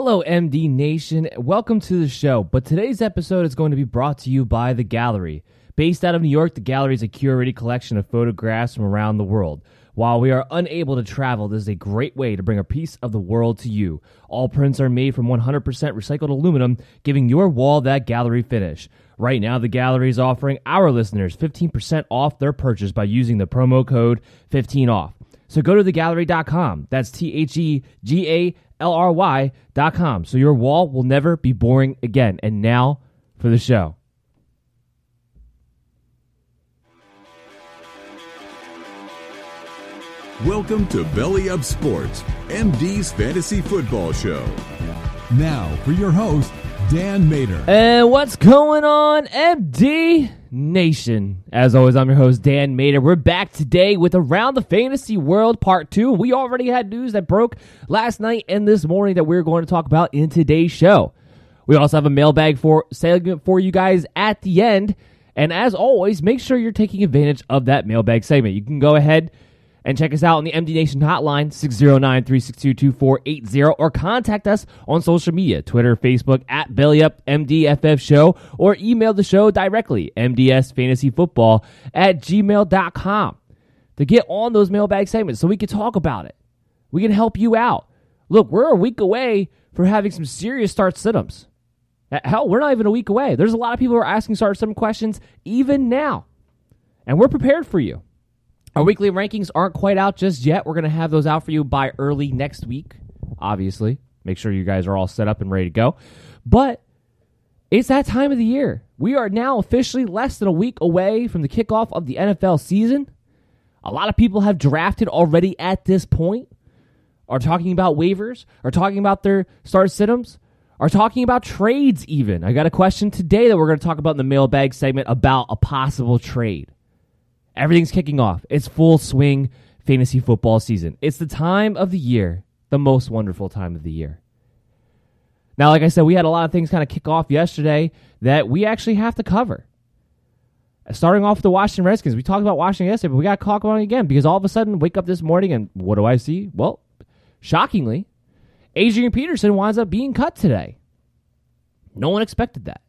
Hello, MD Nation. Welcome to the show. But today's episode is going to be brought to you by The Gallery. Based out of New York, The Gallery is a curated collection of photographs from around the world. While we are unable to travel, this is a great way to bring a piece of the world to you. All prints are made from 100% recycled aluminum, giving your wall that gallery finish. Right now, the gallery is offering our listeners 15% off their purchase by using the promo code 15OFF. So go to thegallery.com. That's T H E G A L R Y.com. So your wall will never be boring again. And now for the show. Welcome to Belly Up Sports, MD's Fantasy Football Show. Now for your host, Dan Mater. And what's going on, MD Nation? As always, I'm your host, Dan Mater. We're back today with Around the Fantasy World Part 2. We already had news that broke last night and this morning that we're going to talk about in today's show. We also have a mailbag for segment for you guys at the end. And as always, make sure you're taking advantage of that mailbag segment. You can go ahead and check us out on the MD Nation hotline, 609 362 2480, or contact us on social media Twitter, Facebook, at BellyUpMDFF Show, or email the show directly, MDSFantasyFootball at gmail.com, to get on those mailbag segments so we can talk about it. We can help you out. Look, we're a week away from having some serious start situms. Hell, we're not even a week away. There's a lot of people who are asking start some questions even now, and we're prepared for you. Our weekly rankings aren't quite out just yet. We're going to have those out for you by early next week, obviously. Make sure you guys are all set up and ready to go. But it's that time of the year. We are now officially less than a week away from the kickoff of the NFL season. A lot of people have drafted already at this point, are talking about waivers, are talking about their start situms, are talking about trades even. I got a question today that we're going to talk about in the mailbag segment about a possible trade. Everything's kicking off. It's full swing fantasy football season. It's the time of the year, the most wonderful time of the year. Now, like I said, we had a lot of things kind of kick off yesterday that we actually have to cover. Uh, starting off with the Washington Redskins, we talked about Washington yesterday, but we got to talk about it again because all of a sudden, wake up this morning and what do I see? Well, shockingly, Adrian Peterson winds up being cut today. No one expected that.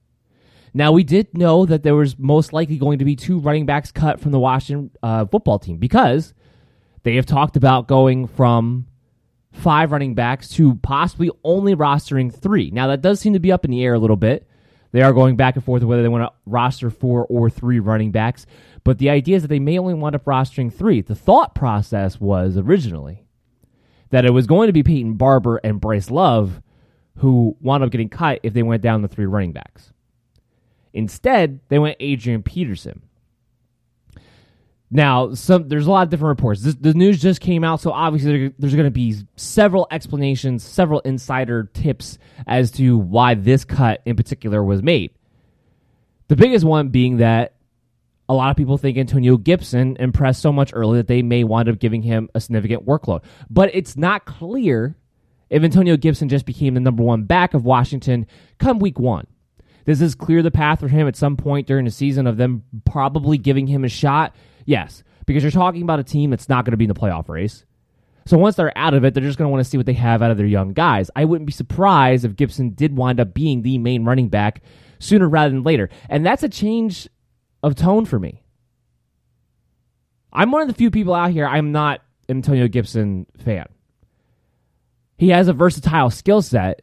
Now, we did know that there was most likely going to be two running backs cut from the Washington uh, football team because they have talked about going from five running backs to possibly only rostering three. Now, that does seem to be up in the air a little bit. They are going back and forth whether they want to roster four or three running backs, but the idea is that they may only wind up rostering three. The thought process was originally that it was going to be Peyton Barber and Bryce Love who wound up getting cut if they went down the three running backs. Instead, they went Adrian Peterson. Now, some there's a lot of different reports. This, the news just came out, so obviously there, there's going to be several explanations, several insider tips as to why this cut in particular was made. The biggest one being that a lot of people think Antonio Gibson impressed so much early that they may wind up giving him a significant workload. But it's not clear if Antonio Gibson just became the number one back of Washington come week one. Does this clear the path for him at some point during the season of them probably giving him a shot? Yes, because you're talking about a team that's not going to be in the playoff race. So once they're out of it, they're just going to want to see what they have out of their young guys. I wouldn't be surprised if Gibson did wind up being the main running back sooner rather than later. And that's a change of tone for me. I'm one of the few people out here, I'm not Antonio Gibson fan. He has a versatile skill set,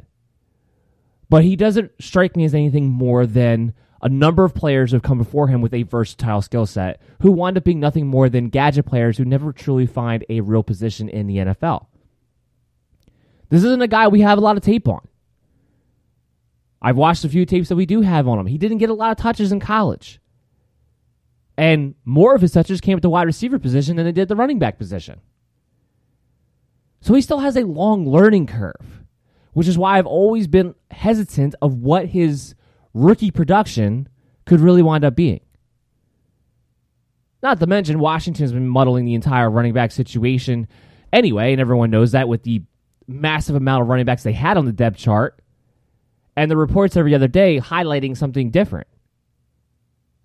but he doesn't strike me as anything more than a number of players who have come before him with a versatile skill set who wind up being nothing more than gadget players who never truly find a real position in the NFL. This isn't a guy we have a lot of tape on. I've watched a few tapes that we do have on him. He didn't get a lot of touches in college. And more of his touches came at the wide receiver position than they did the running back position. So he still has a long learning curve, which is why I've always been hesitant of what his rookie production could really wind up being. Not to mention, Washington's been muddling the entire running back situation anyway, and everyone knows that with the massive amount of running backs they had on the depth chart, and the reports every other day highlighting something different.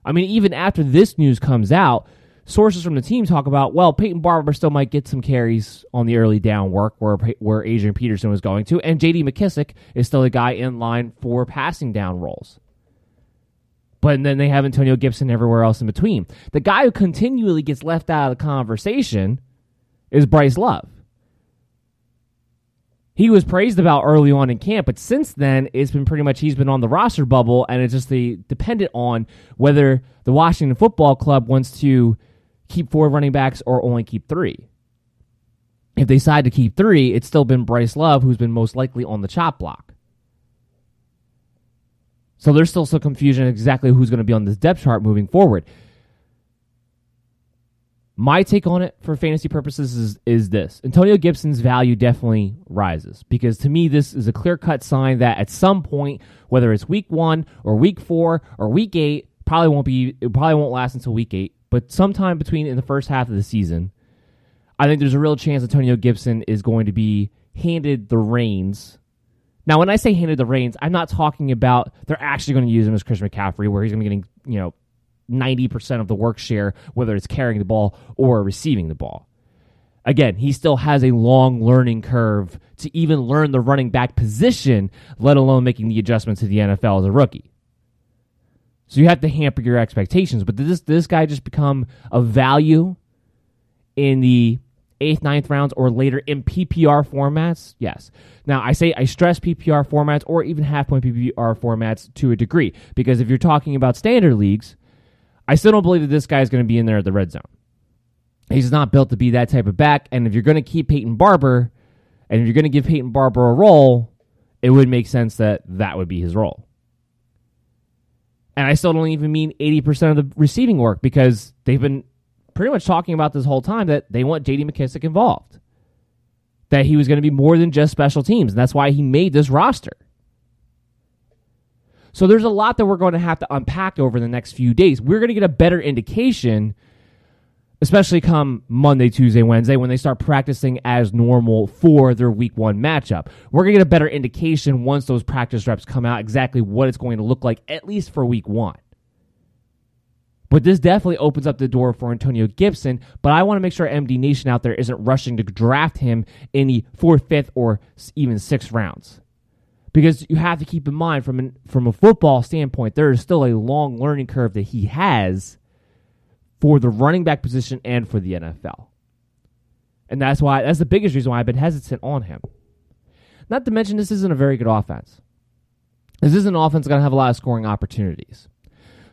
I mean, even after this news comes out, sources from the team talk about, well, Peyton Barber still might get some carries on the early down work where where Adrian Peterson was going to, and J.D. McKissick is still a guy in line for passing down roles. But then they have Antonio Gibson everywhere else in between. The guy who continually gets left out of the conversation is Bryce Love. He was praised about early on in camp, but since then it's been pretty much he's been on the roster bubble, and it's just the dependent on whether the Washington Football Club wants to keep four running backs or only keep three. If they decide to keep three, it's still been Bryce Love who's been most likely on the chop block. So there's still some confusion exactly who's going to be on this depth chart moving forward. My take on it for fantasy purposes is, is this Antonio Gibson's value definitely rises because to me, this is a clear cut sign that at some point, whether it's week one or week four or week eight, probably won't be, it probably won't last until week eight but sometime between in the first half of the season, I think there's a real chance Antonio Gibson is going to be handed the reins. Now, when I say handed the reins, I'm not talking about they're actually going to use him as Chris McCaffrey, where he's going to be getting, you know, 90% of the work share, whether it's carrying the ball or receiving the ball. Again, he still has a long learning curve to even learn the running back position, let alone making the adjustments to the NFL as a rookie. So you have to hamper your expectations. But did this this guy just become a value in the eighth, ninth rounds or later in PPR formats? Yes. Now I say I stress PPR formats or even half point PPR formats to a degree because if you're talking about standard leagues, I still don't believe that this guy is going to be in there at the red zone. He's not built to be that type of back. And if you're going to keep Peyton Barber, and if you're going to give Peyton Barber a role, it would make sense that that would be his role. And I still don't even mean 80% of the receiving work because they've been pretty much talking about this whole time that they want JD McKissick involved. That he was going to be more than just special teams. And that's why he made this roster. So there's a lot that we're going to have to unpack over the next few days. We're going to get a better indication especially come Monday, Tuesday, Wednesday when they start practicing as normal for their week one matchup. We're going to get a better indication once those practice reps come out exactly what it's going to look like, at least for week one. But this definitely opens up the door for Antonio Gibson. But I want to make sure MD Nation out there isn't rushing to draft him in the fourth, fifth, or even sixth rounds. Because you have to keep in mind, from, an, from a football standpoint, there is still a long learning curve that he has for the running back position and for the NFL. And that's why that's the biggest reason why I've been hesitant on him. Not to mention this isn't a very good offense. This isn't an offense going to have a lot of scoring opportunities.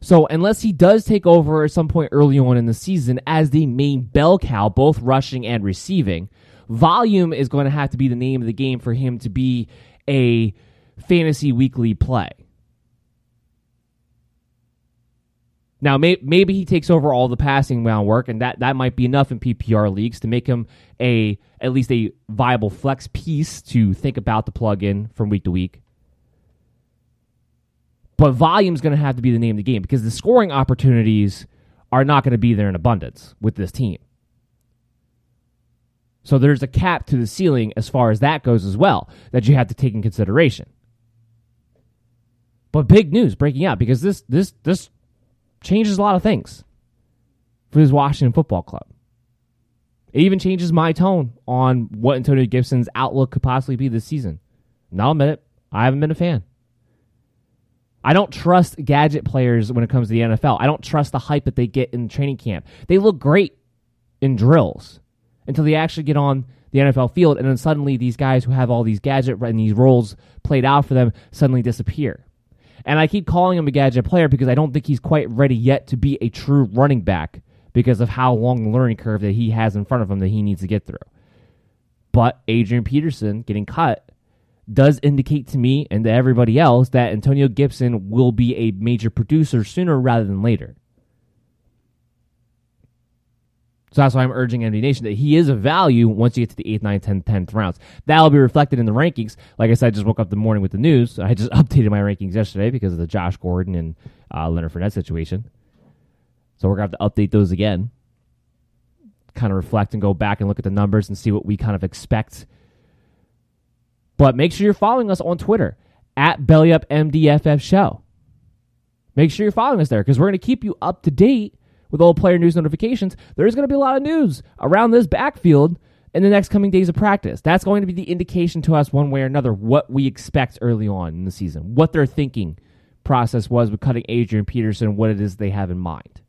So unless he does take over at some point early on in the season as the main bell cow, both rushing and receiving, volume is going to have to be the name of the game for him to be a fantasy weekly play. Now, may, maybe he takes over all the passing round work, and that, that might be enough in PPR leagues to make him a at least a viable flex piece to think about the plug in from week to week. But volume is going to have to be the name of the game because the scoring opportunities are not going to be there in abundance with this team. So there's a cap to the ceiling as far as that goes as well that you have to take in consideration. But big news breaking out because this this this changes a lot of things for this Washington football club. It even changes my tone on what Antonio Gibson's outlook could possibly be this season. Now I'll admit it, I haven't been a fan. I don't trust gadget players when it comes to the NFL. I don't trust the hype that they get in training camp. They look great in drills until they actually get on the NFL field, and then suddenly these guys who have all these gadget and these roles played out for them suddenly disappear. And I keep calling him a gadget player because I don't think he's quite ready yet to be a true running back because of how long the learning curve that he has in front of him that he needs to get through. But Adrian Peterson getting cut does indicate to me and to everybody else that Antonio Gibson will be a major producer sooner rather than later. So that's why I'm urging MD Nation that he is a value once you get to the 8th, 9th, 10th, 10th rounds. That'll be reflected in the rankings. Like I said, I just woke up the morning with the news. I just updated my rankings yesterday because of the Josh Gordon and uh, Leonard Fournette situation. So we're going to have to update those again. Kind of reflect and go back and look at the numbers and see what we kind of expect. But make sure you're following us on Twitter at BellyUpMDFF Show. Make sure you're following us there because we're going to keep you up to date with all player news notifications. There's going to be a lot of news around this backfield in the next coming days of practice. That's going to be the indication to us, one way or another, what we expect early on in the season, what their thinking process was with cutting Adrian Peterson, what it is they have in mind.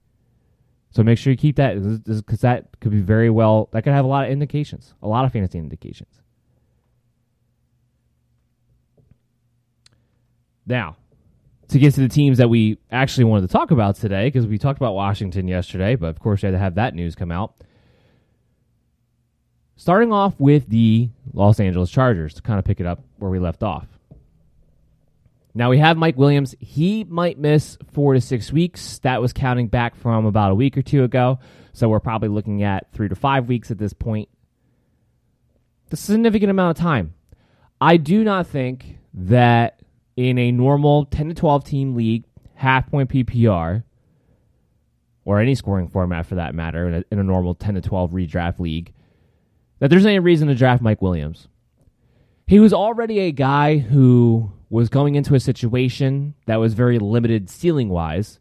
So make sure you keep that because that could be very well, that could have a lot of indications, a lot of fantasy indications. Now, to get to the teams that we actually wanted to talk about today, because we talked about Washington yesterday, but of course, we had to have that news come out. Starting off with the Los Angeles Chargers to kind of pick it up where we left off. Now we have Mike Williams. He might miss four to six weeks. That was counting back from about a week or two ago. So we're probably looking at three to five weeks at this point. a significant amount of time. I do not think that in a normal 10 to 12 team league, half point PPR, or any scoring format for that matter, in a, in a normal 10 to 12 redraft league, that there's any reason to draft Mike Williams. He was already a guy who was going into a situation that was very limited ceiling wise.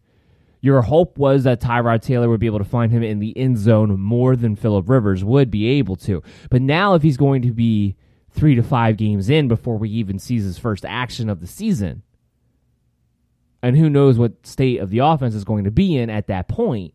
Your hope was that Tyrod Taylor would be able to find him in the end zone more than Philip Rivers would be able to. But now, if he's going to be three to five games in before we even sees his first action of the season, and who knows what state of the offense is going to be in at that point,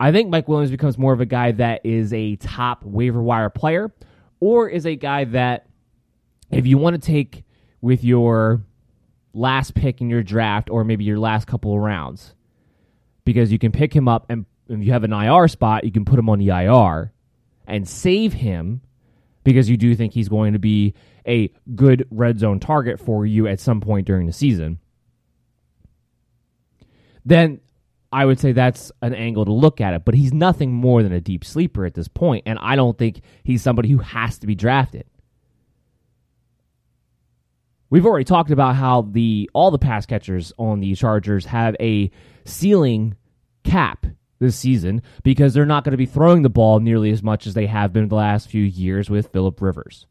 I think Mike Williams becomes more of a guy that is a top waiver wire player, or is a guy that, if you want to take with your last pick in your draft, or maybe your last couple of rounds, because you can pick him up and if you have an IR spot, you can put him on the IR and save him because you do think he's going to be a good red zone target for you at some point during the season. Then I would say that's an angle to look at it, but he's nothing more than a deep sleeper at this point, and I don't think he's somebody who has to be drafted. We've already talked about how the all the pass catchers on the Chargers have a ceiling cap this season because they're not going to be throwing the ball nearly as much as they have been the last few years with Philip Rivers.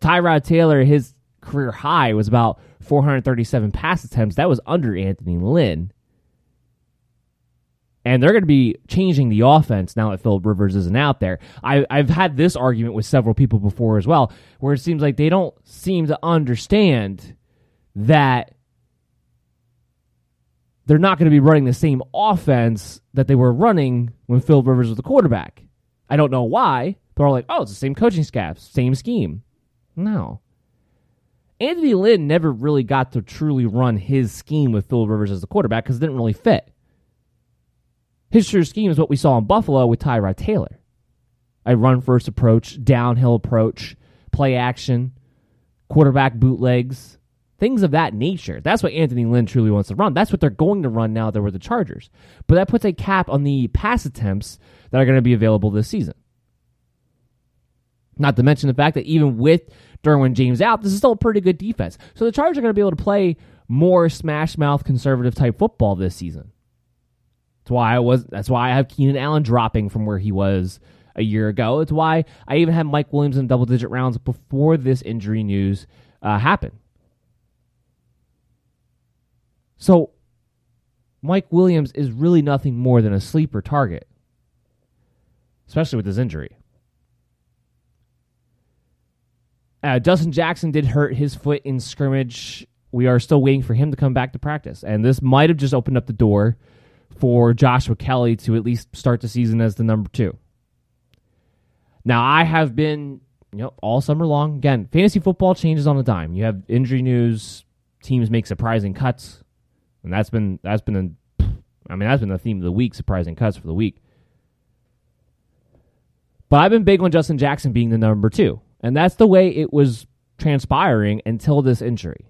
Tyrod Taylor, his career high was about 437 pass attempts. That was under Anthony Lynn and they're going to be changing the offense now that Philip Rivers isn't out there. I, I've had this argument with several people before as well, where it seems like they don't seem to understand that they're not going to be running the same offense that they were running when Philip Rivers was the quarterback. I don't know why. They're all like, oh, it's the same coaching staff, same scheme. No. Anthony Lynn never really got to truly run his scheme with Philip Rivers as the quarterback because it didn't really fit. His true scheme is what we saw in Buffalo with Tyrod Taylor. A run first approach, downhill approach, play action, quarterback bootlegs, things of that nature. That's what Anthony Lynn truly wants to run. That's what they're going to run now that we're the Chargers. But that puts a cap on the pass attempts that are going to be available this season. Not to mention the fact that even with Derwin James out, this is still a pretty good defense. So the Chargers are going to be able to play more smash mouth conservative type football this season. That's why I was. That's why I have Keenan Allen dropping from where he was a year ago. It's why I even had Mike Williams in double digit rounds before this injury news uh, happened. So, Mike Williams is really nothing more than a sleeper target, especially with his injury. Uh, Justin Jackson did hurt his foot in scrimmage. We are still waiting for him to come back to practice, and this might have just opened up the door for Joshua Kelley to at least start the season as the number two. Now, I have been, you know, all summer long. Again, fantasy football changes on a dime. You have injury news, teams make surprising cuts, and that's been that's been, a, I mean, that's been the theme of the week. Surprising cuts for the week. But I've been big on Justin Jackson being the number two, and that's the way it was transpiring until this injury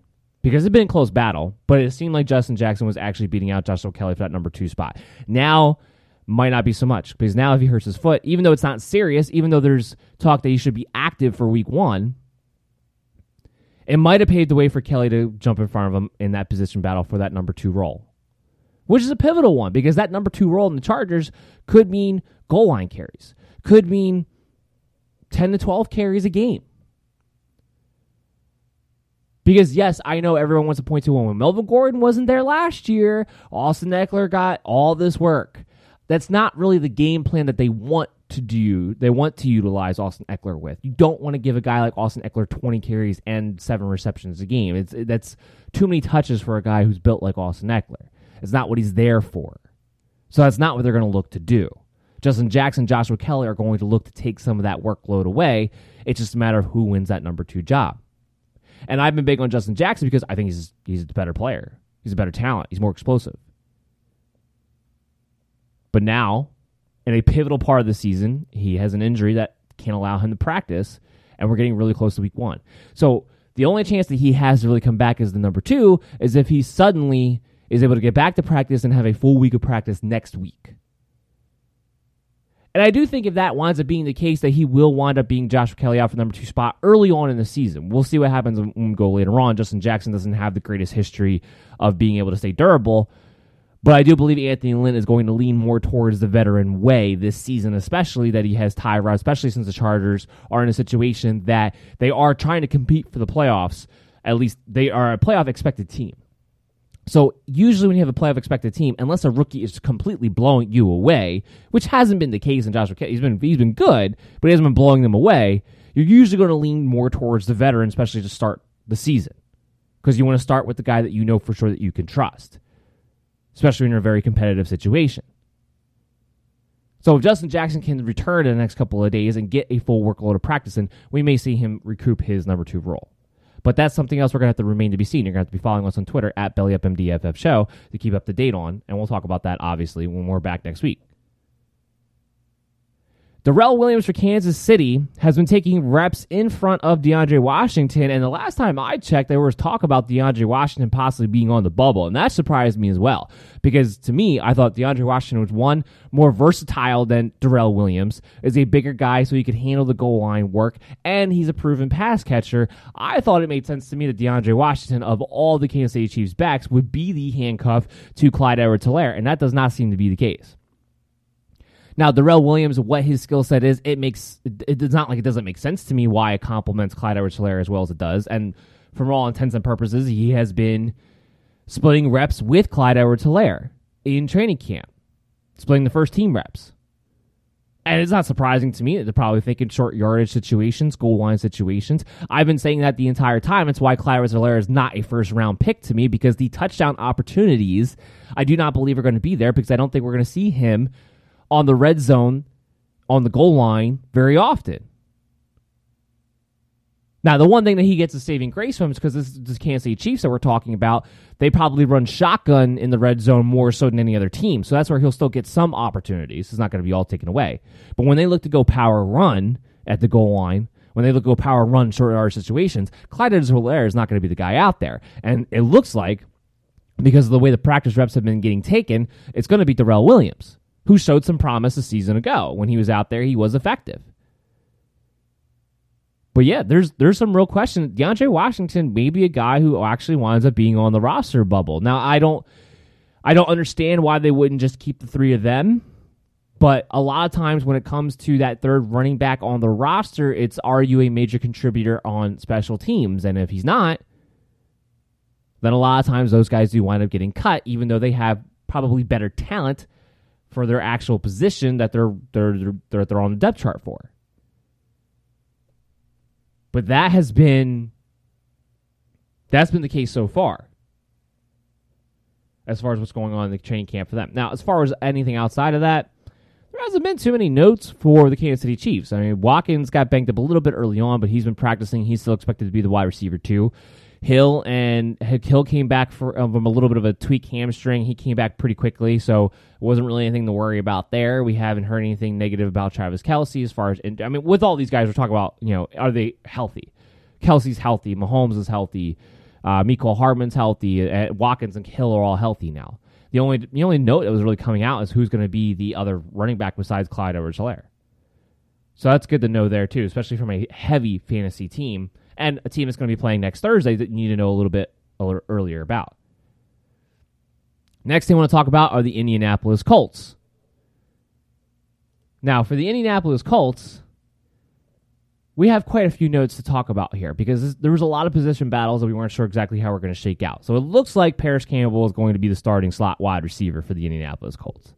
because it'd been a close battle, but it seemed like Justin Jackson was actually beating out Joshua Kelley for that number two spot. Now might not be so much because now if he hurts his foot, even though it's not serious, even though there's talk that he should be active for week one, it might have paved the way for Kelley to jump in front of him in that position battle for that number two role, which is a pivotal one because that number two role in the Chargers could mean goal line carries, could mean 10 to 12 carries a game. Because yes, I know everyone wants to point to one. when Melvin Gordon wasn't there last year, Austin Ekeler got all this work. That's not really the game plan that they want to do. They want to utilize Austin Ekeler with. You don't want to give a guy like Austin Ekeler 20 carries and seven receptions a game. It's that's too many touches for a guy who's built like Austin Ekeler. It's not what he's there for. So that's not what they're going to look to do. Justin Jackson, Joshua Kelley are going to look to take some of that workload away. It's just a matter of who wins that number two job. And I've been big on Justin Jackson because I think he's he's a better player. He's a better talent. He's more explosive. But now, in a pivotal part of the season, he has an injury that can't allow him to practice, and we're getting really close to week one. So the only chance that he has to really come back as the number two is if he suddenly is able to get back to practice and have a full week of practice next week. And I do think if that winds up being the case, that he will wind up being Joshua Kelley out for number two spot early on in the season. We'll see what happens when we go later on. Justin Jackson doesn't have the greatest history of being able to stay durable. But I do believe Anthony Lynn is going to lean more towards the veteran way this season, especially that he has Tyrod, especially since the Chargers are in a situation that they are trying to compete for the playoffs. At least they are a playoff expected team. So usually when you have a playoff expected team, unless a rookie is completely blowing you away, which hasn't been the case in Joshua Kelley, he's been he's been good, but he hasn't been blowing them away. You're usually going to lean more towards the veteran, especially to start the season, because you want to start with the guy that you know for sure that you can trust, especially in a very competitive situation. So if Justin Jackson can return in the next couple of days and get a full workload of practicing, we may see him recoup his number two role. But that's something else we're going to have to remain to be seen. You're going to have to be following us on Twitter at BellyUpMDFF Show to keep up to date on. And we'll talk about that, obviously, when we're back next week. Darrel Williams for Kansas City has been taking reps in front of DeAndre Washington, and the last time I checked, there was talk about DeAndre Washington possibly being on the bubble, and that surprised me as well. Because to me, I thought DeAndre Washington was one more versatile than Darrel Williams, is a bigger guy so he could handle the goal line work, and he's a proven pass catcher. I thought it made sense to me that DeAndre Washington, of all the Kansas City Chiefs backs, would be the handcuff to Clyde Edwards-Helaire, and that does not seem to be the case. Now, Darrel Williams, what his skill set is, it makes it's not like it doesn't make sense to me why it complements Clyde Edwards-Helaire as well as it does. And from all intents and purposes, he has been splitting reps with Clyde Edwards-Helaire in training camp. splitting the first team reps. And it's not surprising to me that they're probably thinking short yardage situations, goal line situations. I've been saying that the entire time. It's why Clyde Edwards-Helaire is not a first round pick to me because the touchdown opportunities I do not believe are going to be there because I don't think we're going to see him on the red zone on the goal line very often. Now, the one thing that he gets a saving grace from is because this is Kansas City Chiefs that we're talking about. They probably run shotgun in the red zone more so than any other team. So that's where he'll still get some opportunities. It's not going to be all taken away. But when they look to go power run at the goal line, when they look to go power run short yard situations, Clyde Edwards-Helaire is not going to be the guy out there. And it looks like, because of the way the practice reps have been getting taken, it's going to be Darrel Williams, who showed some promise a season ago. When he was out there, he was effective. But yeah, there's there's some real question. DeAndre Washington may be a guy who actually winds up being on the roster bubble. Now I don't I don't understand why they wouldn't just keep the three of them. But a lot of times when it comes to that third running back on the roster, it's are you a major contributor on special teams? And if he's not, then a lot of times those guys do wind up getting cut, even though they have probably better talent for their actual position that they're they're they're, they're on the depth chart for. But that has been that's been the case so far. As far as what's going on in the training camp for them. Now, as far as anything outside of that, there hasn't been too many notes for the Kansas City Chiefs. I mean, Watkins got banged up a little bit early on, but he's been practicing. He's still expected to be the wide receiver too. Hill and Hill came back from a little bit of a tweak hamstring. He came back pretty quickly, so it wasn't really anything to worry about there. We haven't heard anything negative about Travis Kelce as far as I mean, with all these guys, we're talking about you know, are they healthy? Kelce's healthy, Mahomes is healthy, uh, Mecole Hardman's healthy, uh, Watkins and Hill are all healthy now. The only the only note that was really coming out is who's going to be the other running back besides Clyde Edwards-Helaire. So that's good to know there too, especially from a heavy fantasy team and a team that's going to be playing next Thursday that you need to know a little bit earlier about. Next thing I want to talk about are the Indianapolis Colts. Now, for the Indianapolis Colts, we have quite a few notes to talk about here because there was a lot of position battles that we weren't sure exactly how we're going to shake out. So it looks like Parris Campbell is going to be the starting slot wide receiver for the Indianapolis Colts.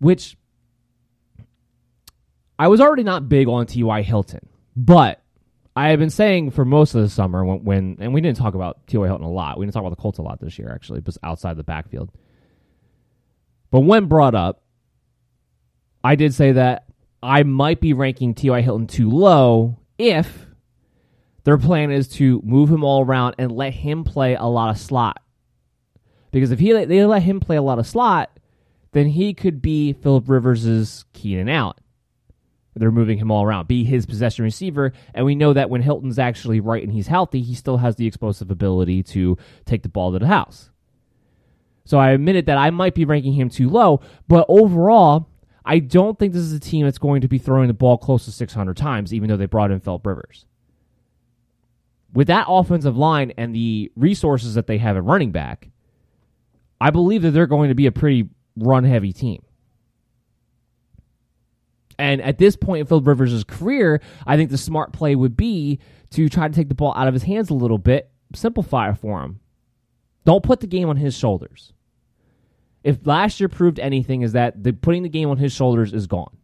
Which I was already not big on T.Y. Hilton. But I have been saying for most of the summer when, when and we didn't talk about T.Y. Hilton a lot. We didn't talk about the Colts a lot this year, actually, but outside the backfield. But when brought up, I did say that I might be ranking T.Y. Hilton too low if their plan is to move him all around and let him play a lot of slot. Because if he they let him play a lot of slot, then he could be Philip Rivers' Keenan Allen. They're moving him all around, be his possession receiver. And we know that when Hilton's actually right and he's healthy, he still has the explosive ability to take the ball to the house. So I admitted that I might be ranking him too low, but overall, I don't think this is a team that's going to be throwing the ball close to 600 times, even though they brought in Philip Rivers. With that offensive line and the resources that they have at running back, I believe that they're going to be a pretty run heavy team. And at this point in Philip Rivers' career, I think the smart play would be to try to take the ball out of his hands a little bit, simplify it for him. Don't put the game on his shoulders. If last year proved anything, is that the putting the game on his shoulders is gone.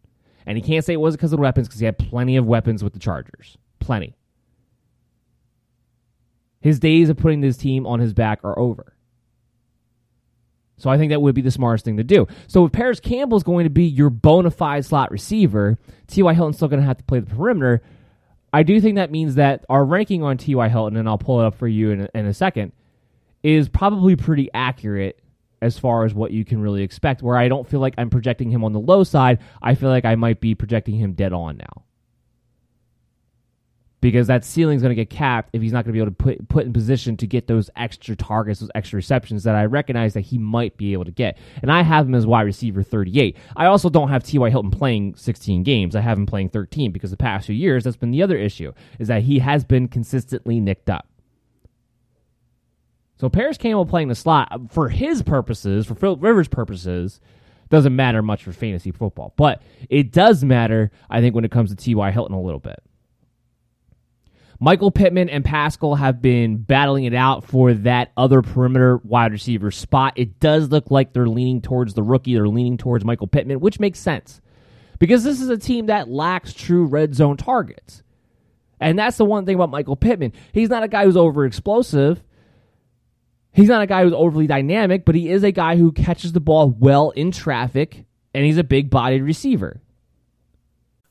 And he can't say it wasn't because of the weapons because he had plenty of weapons with the Chargers. Plenty. His days of putting this team on his back are over. So I think that would be the smartest thing to do. So if Parris Campbell is going to be your bona fide slot receiver, T.Y. Hilton's still going to have to play the perimeter. I do think that means that our ranking on T.Y. Hilton, and I'll pull it up for you in a, in a second, is probably pretty accurate as far as what you can really expect. Where I don't feel like I'm projecting him on the low side, I feel like I might be projecting him dead on now because that ceiling is going to get capped if he's not going to be able to put put in position to get those extra targets, those extra receptions that I recognize that he might be able to get. And I have him as wide receiver 38. I also don't have T.Y. Hilton playing 16 games. I have him playing 13 because the past few years that's been the other issue is that he has been consistently nicked up. So Parris Campbell playing the slot uh, for his purposes, for Philip Rivers' purposes, doesn't matter much for fantasy football. But it does matter, I think, when it comes to T.Y. Hilton a little bit. Michael Pittman and Pascal have been battling it out for that other perimeter wide receiver spot. It does look like they're leaning towards the rookie. They're leaning towards Michael Pittman, which makes sense because this is a team that lacks true red zone targets. And that's the one thing about Michael Pittman. He's not a guy who's over explosive. He's not a guy who's overly dynamic, but he is a guy who catches the ball well in traffic, and he's a big bodied receiver.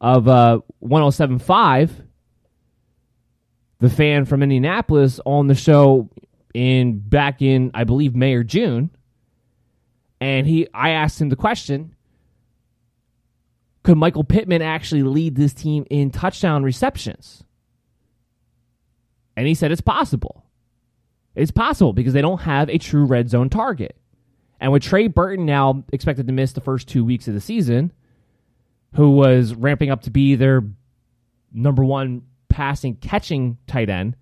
of uh, 1075, the fan from Indianapolis, on the show in back in I believe May or June, and he I asked him the question: Could Michael Pittman actually lead this team in touchdown receptions? And he said it's possible. It's possible because they don't have a true red zone target. And with Trey Burton now expected to miss the first two weeks of the season, who was ramping up to be their number one passing catching tight end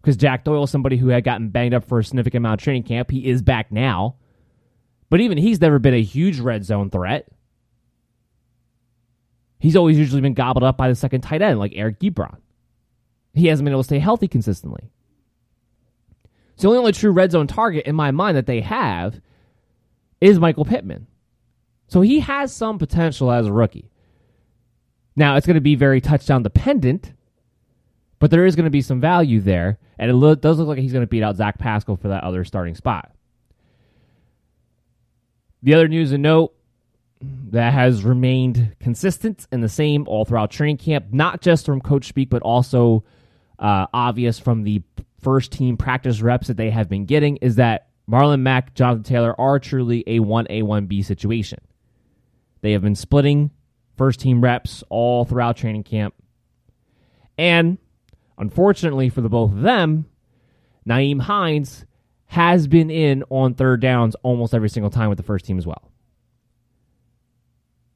because Jack Doyle is somebody who had gotten banged up for a significant amount of training camp. He is back now. But even he's never been a huge red zone threat. He's always usually been gobbled up by the second tight end, like Eric Ebron. He hasn't been able to stay healthy consistently. So the only true red zone target in my mind that they have is Michael Pittman. So he has some potential as a rookie. Now, it's going to be very touchdown dependent, but there is going to be some value there. And it lo- does look like he's going to beat out Zach Pascal for that other starting spot. The other news and note that has remained consistent and the same all throughout training camp, not just from coach speak, but also uh, obvious from the first team practice reps that they have been getting, is that Marlon Mack, Jonathan Taylor are truly a 1A, 1B situation. They have been splitting first team reps all throughout training camp. And unfortunately for the both of them, Nyheim Hines has been in on third downs almost every single time with the first team as well.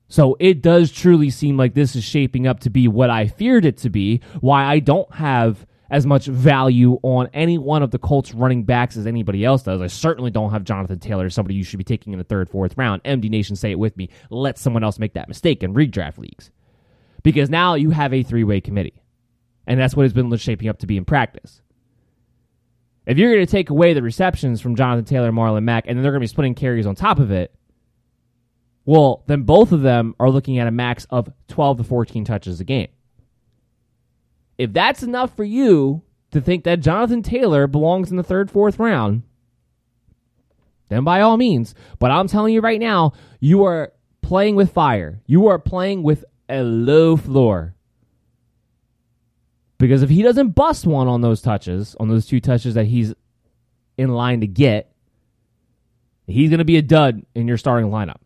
So it does truly seem like this is shaping up to be what I feared it to be. Why I don't have as much value on any one of the Colts running backs as anybody else does. I certainly don't have Jonathan Taylor as somebody you should be taking in the third, fourth round. MD Nation, say it with me. Let someone else make that mistake in redraft leagues. Because now you have a three way committee. And that's what it's been shaping up to be in practice. If you're going to take away the receptions from Jonathan Taylor, Marlon Mack, and then they're going to be splitting carries on top of it, well, then both of them are looking at a max of 12 to 14 touches a game. If that's enough for you to think that Jonathan Taylor belongs in the third, fourth round, then by all means. But I'm telling you right now, you are playing with fire. You are playing with a low floor. Because if he doesn't bust one on those touches, on those two touches that he's in line to get, he's going to be a dud in your starting lineup.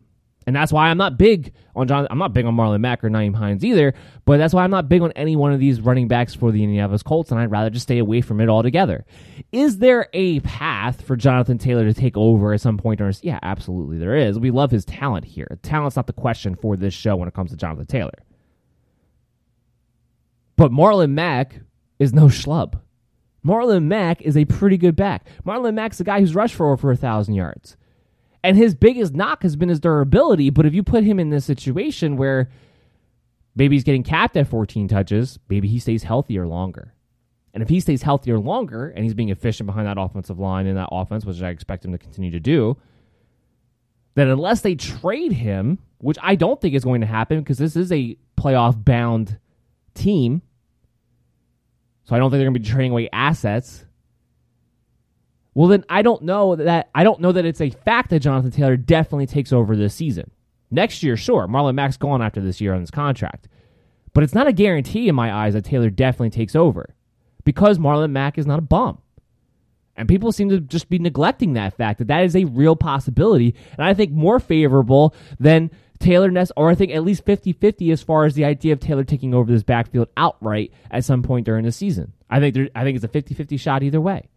And that's why I'm not big on John. I'm not big on Marlon Mack or Nyheim Hines either. But that's why I'm not big on any one of these running backs for the Indianapolis Colts, and I'd rather just stay away from it altogether. Is there a path for Jonathan Taylor to take over at some point? Or yeah, absolutely there is. We love his talent here. Talent's not the question for this show when it comes to Jonathan Taylor. But Marlon Mack is no schlub. Marlon Mack is a pretty good back. Marlon Mack's a guy who's rushed for over a thousand yards. And his biggest knock has been his durability. But if you put him in this situation where maybe he's getting capped at 14 touches, maybe he stays healthier longer. And if he stays healthier longer and he's being efficient behind that offensive line in that offense, which I expect him to continue to do, then unless they trade him, which I don't think is going to happen because this is a playoff bound team. So I don't think they're going to be trading away assets. Well, then I don't know that I don't know that it's a fact that Jonathan Taylor definitely takes over this season. Next year, sure, Marlon Mack's gone after this year on his contract, but it's not a guarantee in my eyes that Taylor definitely takes over because Marlon Mack is not a bum. And people seem to just be neglecting that fact that that is a real possibility. And I think more favorable than Taylor Ness, or I think at least 50 50 as far as the idea of Taylor taking over this backfield outright at some point during the season. I think, there, I think it's a 50 50 shot either way.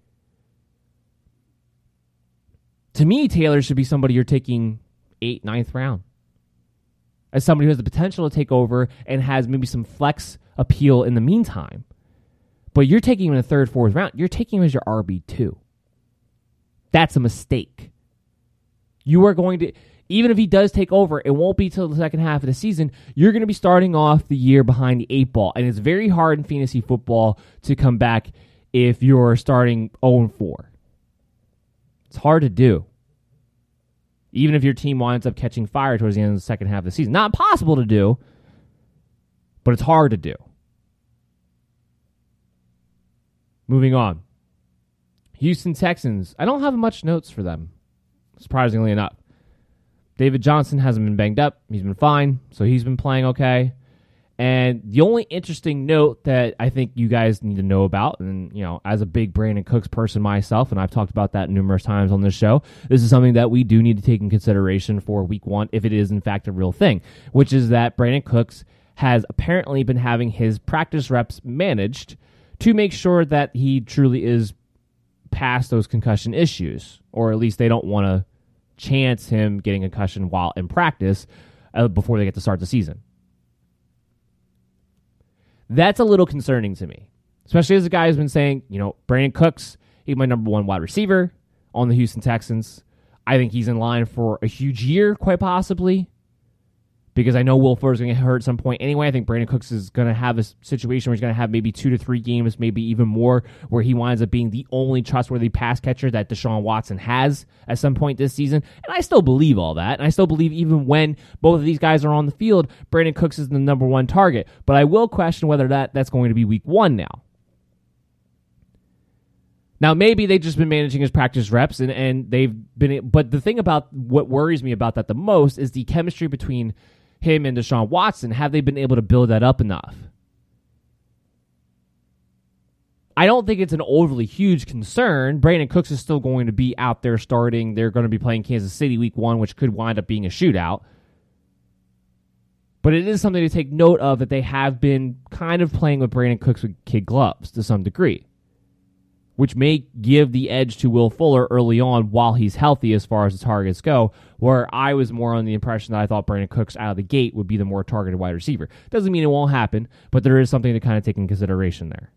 To me, Taylor should be somebody you're taking eighth, ninth round. As somebody who has the potential to take over and has maybe some flex appeal in the meantime. But you're taking him in the third, fourth round. You're taking him as your RB2. That's a mistake. You are going to, even if he does take over, it won't be till the second half of the season. You're going to be starting off the year behind the eight ball. And it's very hard in fantasy football to come back if you're starting 0 4. It's hard to do. Even if your team winds up catching fire towards the end of the second half of the season. Not possible to do, but it's hard to do. Moving on. Houston Texans. I don't have much notes for them, surprisingly enough. David Johnson hasn't been banged up. He's been fine, so he's been playing okay. And the only interesting note that I think you guys need to know about, and you know, as a big Brandin Cooks person myself, and I've talked about that numerous times on this show, this is something that we do need to take in consideration for week one, if it is in fact a real thing, which is that Brandin Cooks has apparently been having his practice reps managed to make sure that he truly is past those concussion issues, or at least they don't want to chance him getting a concussion while in practice uh, before they get to start the season. That's a little concerning to me, especially as a guy who's been saying, you know, Brandin Cooks, he's my number one wide receiver on the Houston Texans. I think he's in line for a huge year, quite possibly because I know Will Fuller is going to get hurt at some point anyway. I think Brandin Cooks is going to have a situation where he's going to have maybe two to three games, maybe even more, where he winds up being the only trustworthy pass catcher that Deshaun Watson has at some point this season. And I still believe all that. And I still believe even when both of these guys are on the field, Brandin Cooks is the number one target. But I will question whether that that's going to be week one now. Now, maybe they've just been managing his practice reps and, and they've been, but the thing about what worries me about that the most is the chemistry between him and Deshaun Watson, have they been able to build that up enough? I don't think it's an overly huge concern. Brandin Cooks is still going to be out there starting. They're going to be playing Kansas City week one, which could wind up being a shootout. But it is something to take note of that they have been kind of playing with Brandin Cooks with kid gloves to some degree which may give the edge to Will Fuller early on while he's healthy as far as the targets go. Where I was more on the impression that I thought Brandin Cooks out of the gate would be the more targeted wide receiver. Doesn't mean it won't happen, but there is something to kind of take in consideration there.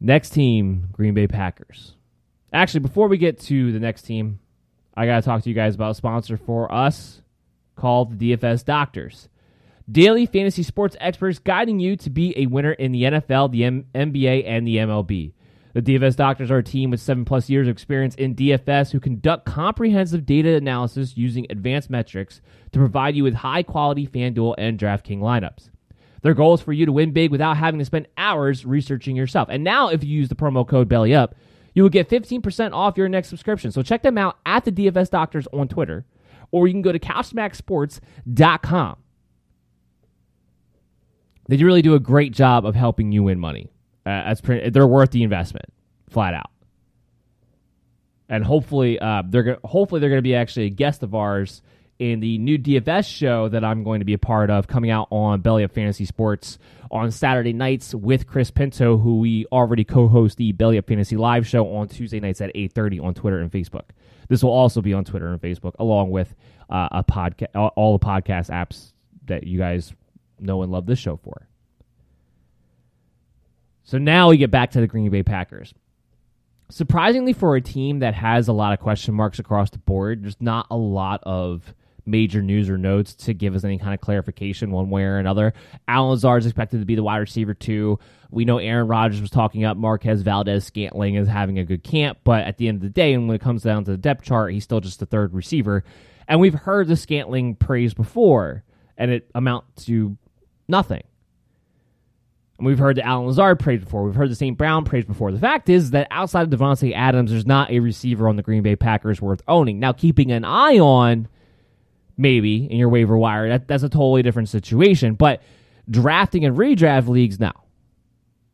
Next team, Green Bay Packers. Actually, before we get to the next team, I got to talk to you guys about a sponsor for us called the DFS Doctors. Daily fantasy sports experts guiding you to be a winner in the NFL, the M- NBA, and the MLB. The DFS doctors are a team with seven plus years of experience in DFS who conduct comprehensive data analysis using advanced metrics to provide you with high quality FanDuel and DraftKings lineups. Their goal is for you to win big without having to spend hours researching yourself. And now, if you use the promo code BELLYUP, you will get 15% off your next subscription. So check them out at the DFS Doctors on Twitter, or you can go to CouchSmackSports.com. They really do a great job of helping you win money. Uh, pretty, they're worth the investment, flat out. And hopefully, uh, they're go- hopefully they're going to be actually a guest of ours in the new DFS show that I'm going to be a part of, coming out on Belly Up Fantasy Sports on Saturday nights with Chris Pinto, who we already co-host the Belly Up Fantasy Live show on Tuesday nights at 8:30 on Twitter and Facebook. This will also be on Twitter and Facebook, along with uh, a podcast, all the podcast apps that you guys know and love this show for. So now we get back to the Green Bay Packers. Surprisingly, for a team that has a lot of question marks across the board, there's not a lot of major news or notes to give us any kind of clarification one way or another. Allen Lazard is expected to be the wide receiver too. We know Aaron Rodgers was talking up Marquez Valdes-Scantling as having a good camp, but at the end of the day, and when it comes down to the depth chart, he's still just the third receiver. And we've heard the Scantling praise before, and it amounts to nothing. And we've heard the Allen Lazard praise before. We've heard the St. Brown praise before. The fact is that outside of Davante Adams, there's not a receiver on the Green Bay Packers worth owning. Now, keeping an eye on maybe in your waiver wire, that, that's a totally different situation. But drafting and redraft leagues, no.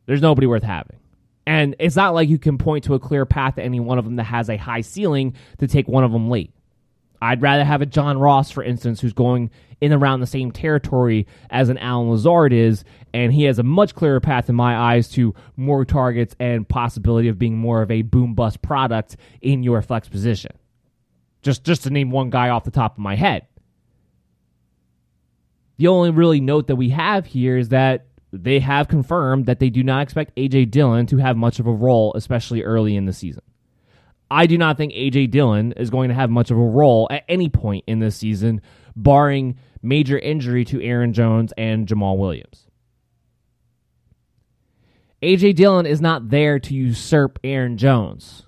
There's nobody worth having. And it's not like you can point to a clear path to any one of them that has a high ceiling to take one of them late. I'd rather have a John Ross, for instance, who's going in around the same territory as an Allen Lazard is, and he has a much clearer path in my eyes to more targets and possibility of being more of a boom bust product in your flex position. Just just to name one guy off the top of my head. The only really note that we have here is that they have confirmed that they do not expect AJ Dillon to have much of a role, especially early in the season. I do not think AJ Dillon is going to have much of a role at any point in this season, barring major injury to Aaron Jones and Jamaal Williams. AJ Dillon is not there to usurp Aaron Jones.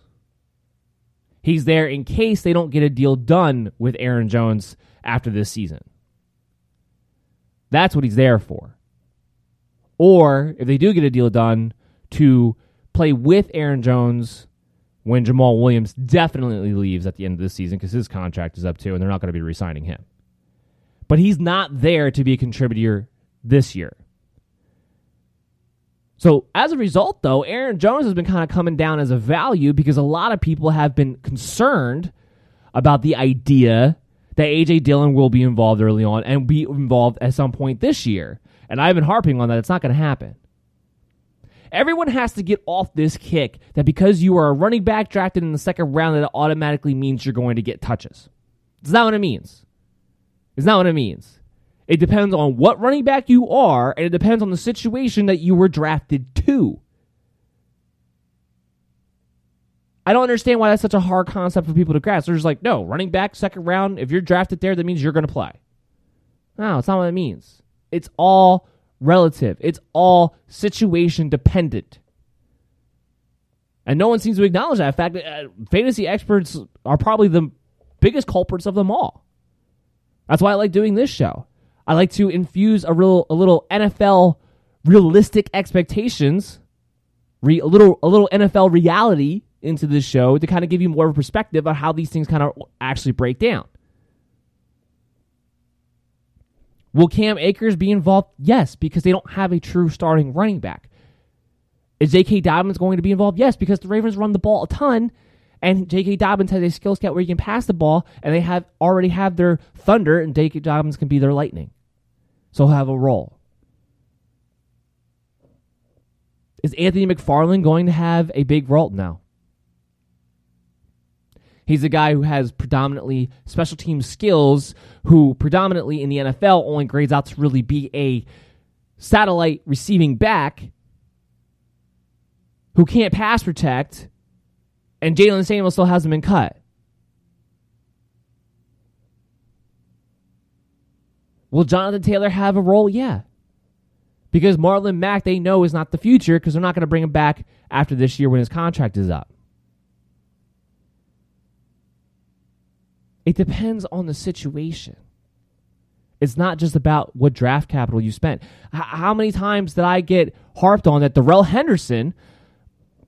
He's there in case they don't get a deal done with Aaron Jones after this season. That's what he's there for. Or if they do get a deal done, to play with Aaron Jones when Jamaal Williams definitely leaves at the end of the season because his contract is up too, and they're not going to be re-signing him. But he's not there to be a contributor this year. So as a result, though, Aaron Jones has been kind of coming down as a value because a lot of people have been concerned about the idea that AJ Dillon will be involved early on and be involved at some point this year. And I've been harping on that. It's not going to happen. Everyone has to get off this kick that because you are a running back drafted in the second round, that automatically means you're going to get touches. It's not what it means. It's not what it means. It depends on what running back you are, and it depends on the situation that you were drafted to. I don't understand why that's such a hard concept for people to grasp. They're just like, no, running back, second round, if you're drafted there, that means you're going to play. No, it's not what it means. It's all relative, it's all situation dependent. And no one seems to acknowledge that. In fact, uh, fantasy experts are probably the biggest culprits of them all. That's why I like doing this show. I like to infuse a real, a little NFL realistic expectations, re, a little, a little NFL reality into this show to kind of give you more of a perspective on how these things kind of actually break down. Will Cam Akers be involved? Yes, because they don't have a true starting running back. Is J.K. Dobbins going to be involved? Yes, because the Ravens run the ball a ton, and J.K. Dobbins has a skill set where he can pass the ball, and they have already have their thunder, and J.K. Dobbins can be their lightning. So he'll have a role. Is Anthony McFarland going to have a big role? No. He's a guy who has predominantly special team skills, who predominantly in the NFL only grades out to really be a satellite receiving back, who can't pass protect, and Jaylen Samuel still hasn't been cut. Will Jonathan Taylor have a role? Yeah. Because Marlon Mack, they know, is not the future because they're not going to bring him back after this year when his contract is up. It depends on the situation. It's not just about what draft capital you spent. H- how many times did I get harped on that Darrell Henderson,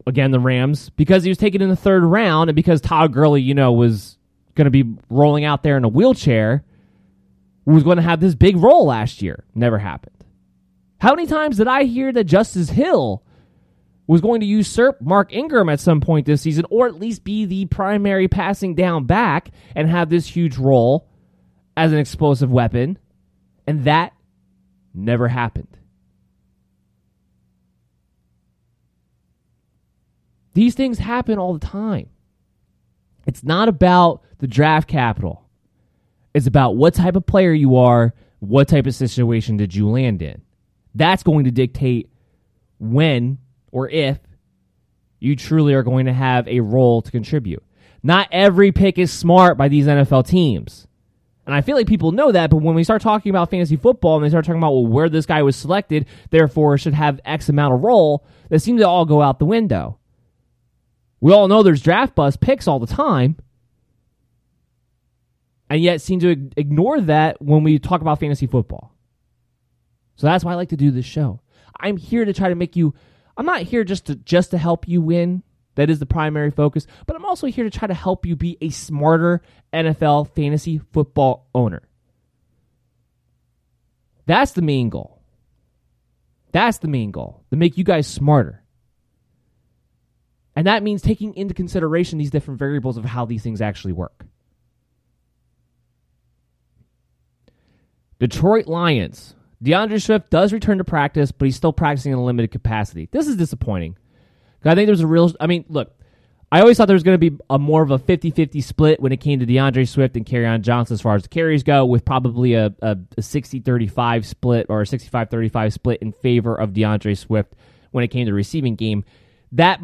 again, the Rams, because he was taken in the third round and because Todd Gurley, you know, was going to be rolling out there in a wheelchair, was going to have this big role last year? Never happened. How many times did I hear that Justice Hill was going to usurp Mark Ingram at some point this season, or at least be the primary passing down back and have this huge role as an explosive weapon. And that never happened. These things happen all the time. It's not about the draft capital. It's about what type of player you are, what type of situation did you land in. That's going to dictate when or if you truly are going to have a role to contribute. Not every pick is smart by these NFL teams. And I feel like people know that, but when we start talking about fantasy football and they start talking about well, where this guy was selected, therefore should have X amount of role, they seem to all go out the window. We all know there's draft bust picks all the time, and yet seem to ignore that when we talk about fantasy football. So that's why I like to do this show. I'm here to try to make you I'm not here just to just to help you win. That is the primary focus, but I'm also here to try to help you be a smarter NFL fantasy football owner. That's the main goal. That's the main goal to make you guys smarter. And that means taking into consideration these different variables of how these things actually work. Detroit Lions. D'Andre Swift does return to practice, but he's still practicing in a limited capacity. This is disappointing. I think there's a real. I mean, look, I always thought there was going to be a more of a 50-50 split when it came to D'Andre Swift and Kerryon Johnson as far as the carries go, with probably a, a, a 60-35 split or a 65-35 split in favor of D'Andre Swift when it came to receiving game. That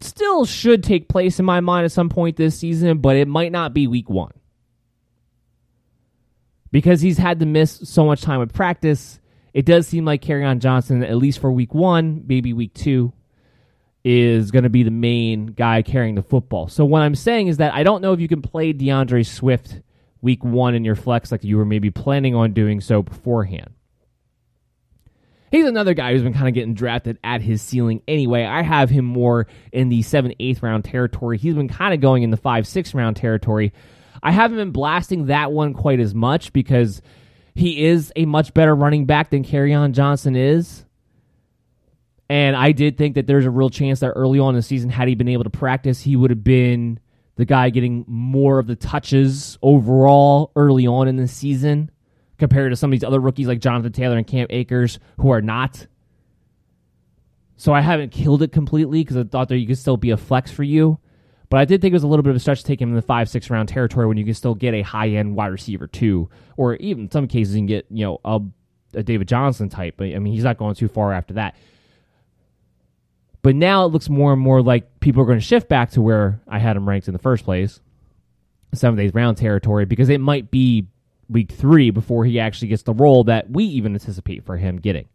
still should take place in my mind at some point this season, but it might not be week one. Because he's had to miss so much time with practice, it does seem like on Johnson, at least for week one, maybe week two, is going to be the main guy carrying the football. So what I'm saying is that I don't know if you can play D'Andre Swift week one in your flex like you were maybe planning on doing so beforehand. He's another guy who's been kind of getting drafted at his ceiling anyway. I have him more in the 7th, 8th round territory. He's been kind of going in the 5, 6th round territory. I haven't been blasting that one quite as much because he is a much better running back than Kerryon Johnson is. And I did think that there's a real chance that early on in the season, had he been able to practice, he would have been the guy getting more of the touches overall early on in the season compared to some of these other rookies like Jonathan Taylor and Cam Akers who are not. So I haven't killed it completely because I thought that you could still be a flex for you. But I did think it was a little bit of a stretch to take him in the five, six round territory when you can still get a high end wide receiver too, or even in some cases you can get you know a, a David Johnson type. But I mean he's not going too far after that. But now it looks more and more like people are going to shift back to where I had him ranked in the first place, seventh, eighth round territory, because it might be week three before he actually gets the role that we even anticipate for him getting.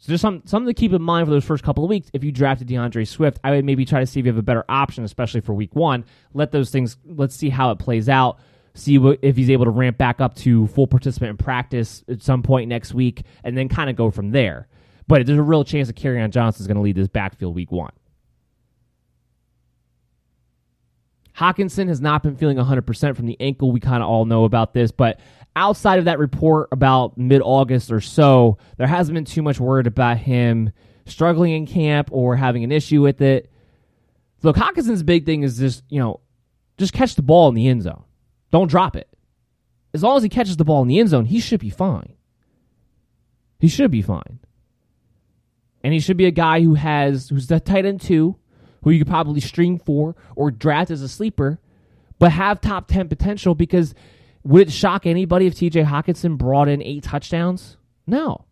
So just some, something to keep in mind for those first couple of weeks. If you drafted D'Andre Swift, I would maybe try to see if you have a better option, especially for week one. Let those things, let's see how it plays out. See what, if he's able to ramp back up to full participant in practice at some point next week, and then kind of go from there. But there's a real chance that Kerryon Johnson is going to lead this backfield week one. Hockenson has not been feeling 100% from the ankle. We kind of all know about this, but outside of that report about mid August or so, there hasn't been too much word about him struggling in camp or having an issue with it. Look, Hockenson's big thing is just, you know, just catch the ball in the end zone. Don't drop it. As long as he catches the ball in the end zone, he should be fine. He should be fine and he should be a guy who has who's the tight end two, who you could probably stream for or draft as a sleeper, but have top ten potential. Because would it shock anybody if T.J. Hockenson brought in eight touchdowns? No.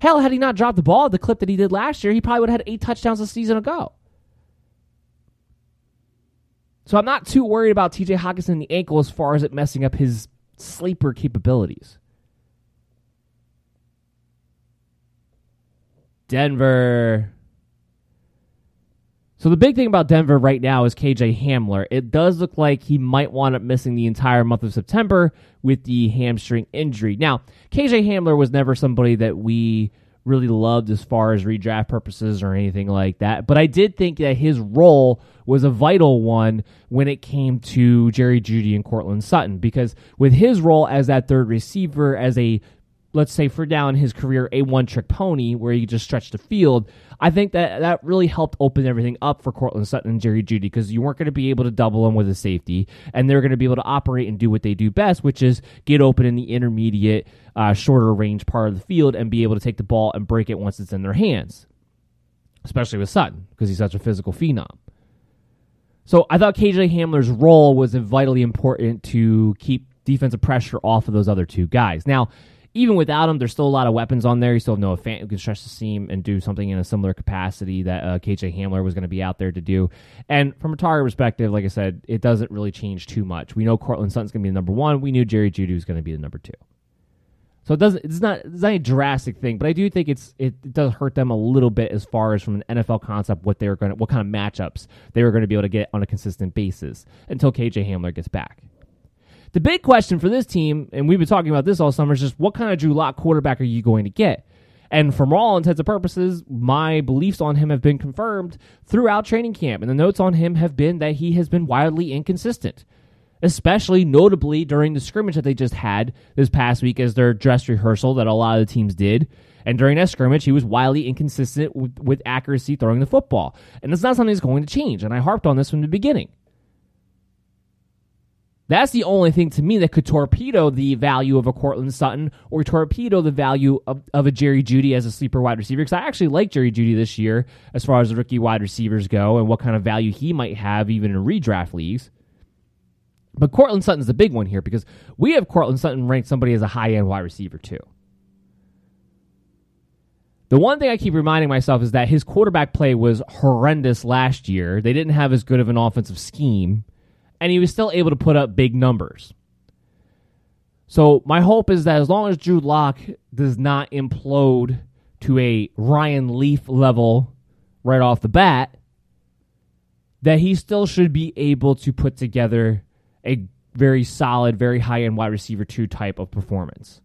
Hell, had he not dropped the ball at the clip that he did last year, he probably would have had eight touchdowns a season ago. So I'm not too worried about TJ Hockenson in the ankle as far as it messing up his sleeper capabilities. Denver. So the big thing about Denver right now is KJ Hamler. It does look like he might wind up missing the entire month of September with the hamstring injury. Now, KJ Hamler was never somebody that we really loved as far as redraft purposes or anything like that. But I did think that his role was a vital one when it came to Jerry Jeudy and Courtland Sutton because with his role as that third receiver, as a let's say for now in his career a one trick pony where he just stretched the field, I think that that really helped open everything up for Courtland Sutton and Jerry Jeudy because you weren't going to be able to double them with a safety, and they're going to be able to operate and do what they do best, which is get open in the intermediate, uh, shorter range part of the field and be able to take the ball and break it once it's in their hands, especially with Sutton because he's such a physical phenom. So I thought KJ Hamler's role was vitally important to keep defensive pressure off of those other two guys. Now, even without him, there's still a lot of weapons on there. You still have Noah Fant who can stretch the seam and do something in a similar capacity that uh, KJ Hamler was going to be out there to do. And from a target perspective, like I said, it doesn't really change too much. We know Courtland Sutton's going to be the number one. We knew Jerry Jeudy was going to be the number two. So it doesn't. It's not. It's not a drastic thing, but I do think it's. It, it does hurt them a little bit as far as from an NFL concept what they're going to, what kind of matchups they were going to be able to get on a consistent basis until KJ Hamler gets back. The big question for this team, and we've been talking about this all summer, is just what kind of Drew Lock quarterback are you going to get? And from all intents and purposes, my beliefs on him have been confirmed throughout training camp, and the notes on him have been that he has been wildly inconsistent especially notably during the scrimmage that they just had this past week as their dress rehearsal that a lot of the teams did. And during that scrimmage, he was wildly inconsistent with, with accuracy throwing the football. And it's not something that's going to change. And I harped on this from the beginning. That's the only thing to me that could torpedo the value of a Courtland Sutton or torpedo the value of, of a Jerry Jeudy as a sleeper wide receiver. Because I actually like Jerry Jeudy this year as far as rookie wide receivers go and what kind of value he might have even in redraft leagues. But Courtland Sutton's the big one here because we have Courtland Sutton ranked somebody as a high end wide receiver too. The one thing I keep reminding myself is that his quarterback play was horrendous last year. They didn't have as good of an offensive scheme, and he was still able to put up big numbers. So my hope is that as long as Drew Lock does not implode to a Ryan Leaf level right off the bat, that he still should be able to put together a very solid, very high end wide receiver two type of performance.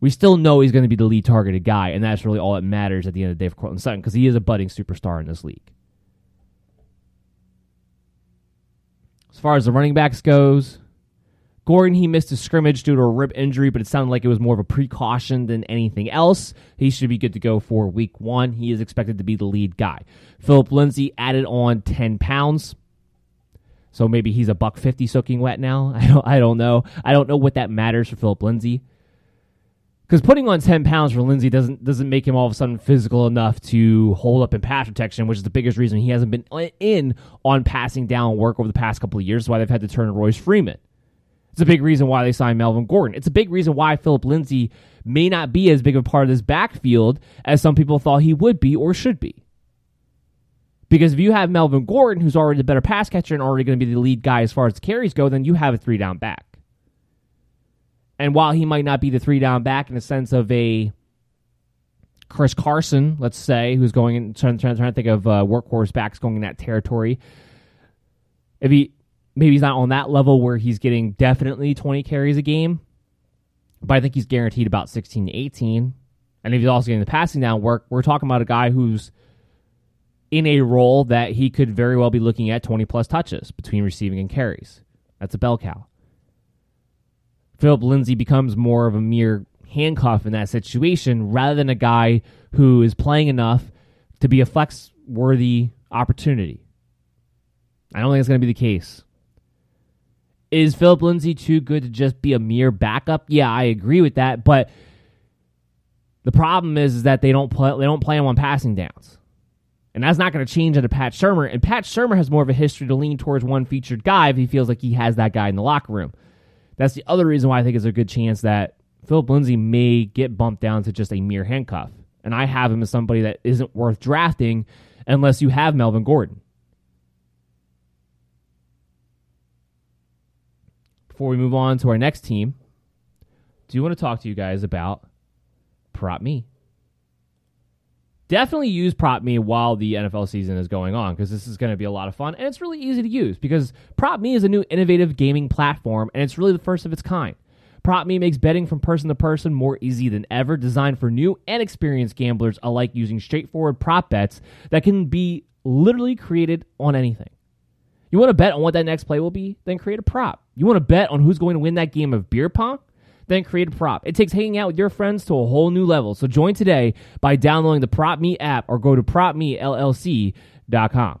We still know he's going to be the lead targeted guy, and that's really all that matters at the end of the day for Courtland Sutton because he is a budding superstar in this league. As far as the running backs goes, Gordon, he missed a scrimmage due to a rib injury, but it sounded like it was more of a precaution than anything else. He should be good to go for week one. He is expected to be the lead guy. Phillip Lindsay added on 10 pounds. So maybe he's a buck fifty soaking wet now. I don't I don't know. I don't know what that matters for Phillip Lindsay. Because putting on ten pounds for Lindsay doesn't doesn't make him all of a sudden physical enough to hold up in pass protection, which is the biggest reason he hasn't been in on passing down work over the past couple of years. That's why they've had to turn to Royce Freeman. It's a big reason why they signed Melvin Gordon. It's a big reason why Phillip Lindsay may not be as big of a part of this backfield as some people thought he would be or should be. Because if you have Melvin Gordon, who's already the better pass catcher and already going to be the lead guy as far as the carries go, then you have a three down back. And while he might not be the three down back in the sense of a Chris Carson, let's say, who's going in, trying, trying, trying to think of uh, workhorse backs going in that territory, if he maybe he's not on that level where he's getting definitely 20 carries a game, but I think he's guaranteed about 16 to 18. And if he's also getting the passing down work, we're talking about a guy who's in a role that he could very well be looking at 20 plus touches between receiving and carries. That's a bell cow. Phillip Lindsay becomes more of a mere handcuff in that situation rather than a guy who is playing enough to be a flex worthy opportunity. I don't think it's going to be the case. Is Phillip Lindsay too good to just be a mere backup? Yeah, I agree with that, but the problem is, is that they don't play they don't play him on passing downs. And that's not going to change under Pat Shurmur. And Pat Shurmur has more of a history to lean towards one featured guy if he feels like he has that guy in the locker room. That's the other reason why I think there's a good chance that Phillip Lindsay may get bumped down to just a mere handcuff. And I have him as somebody that isn't worth drafting unless you have Melvin Gordon. Before we move on to our next team, do you want to talk to you guys about Prop Me? Definitely use prop me while the NFL season is going on because this is going to be a lot of fun and it's really easy to use because prop me is a new innovative gaming platform and it's really the first of its kind. Prop me makes betting from person to person more easy than ever, designed for new and experienced gamblers alike using straightforward prop bets that can be literally created on anything. You want to bet on what that next play will be? Then create a prop. You want to bet on who's going to win that game of beer pong? Then create a prop. It takes hanging out with your friends to a whole new level. So join today by downloading the Prop Me app or go to propmellc.com.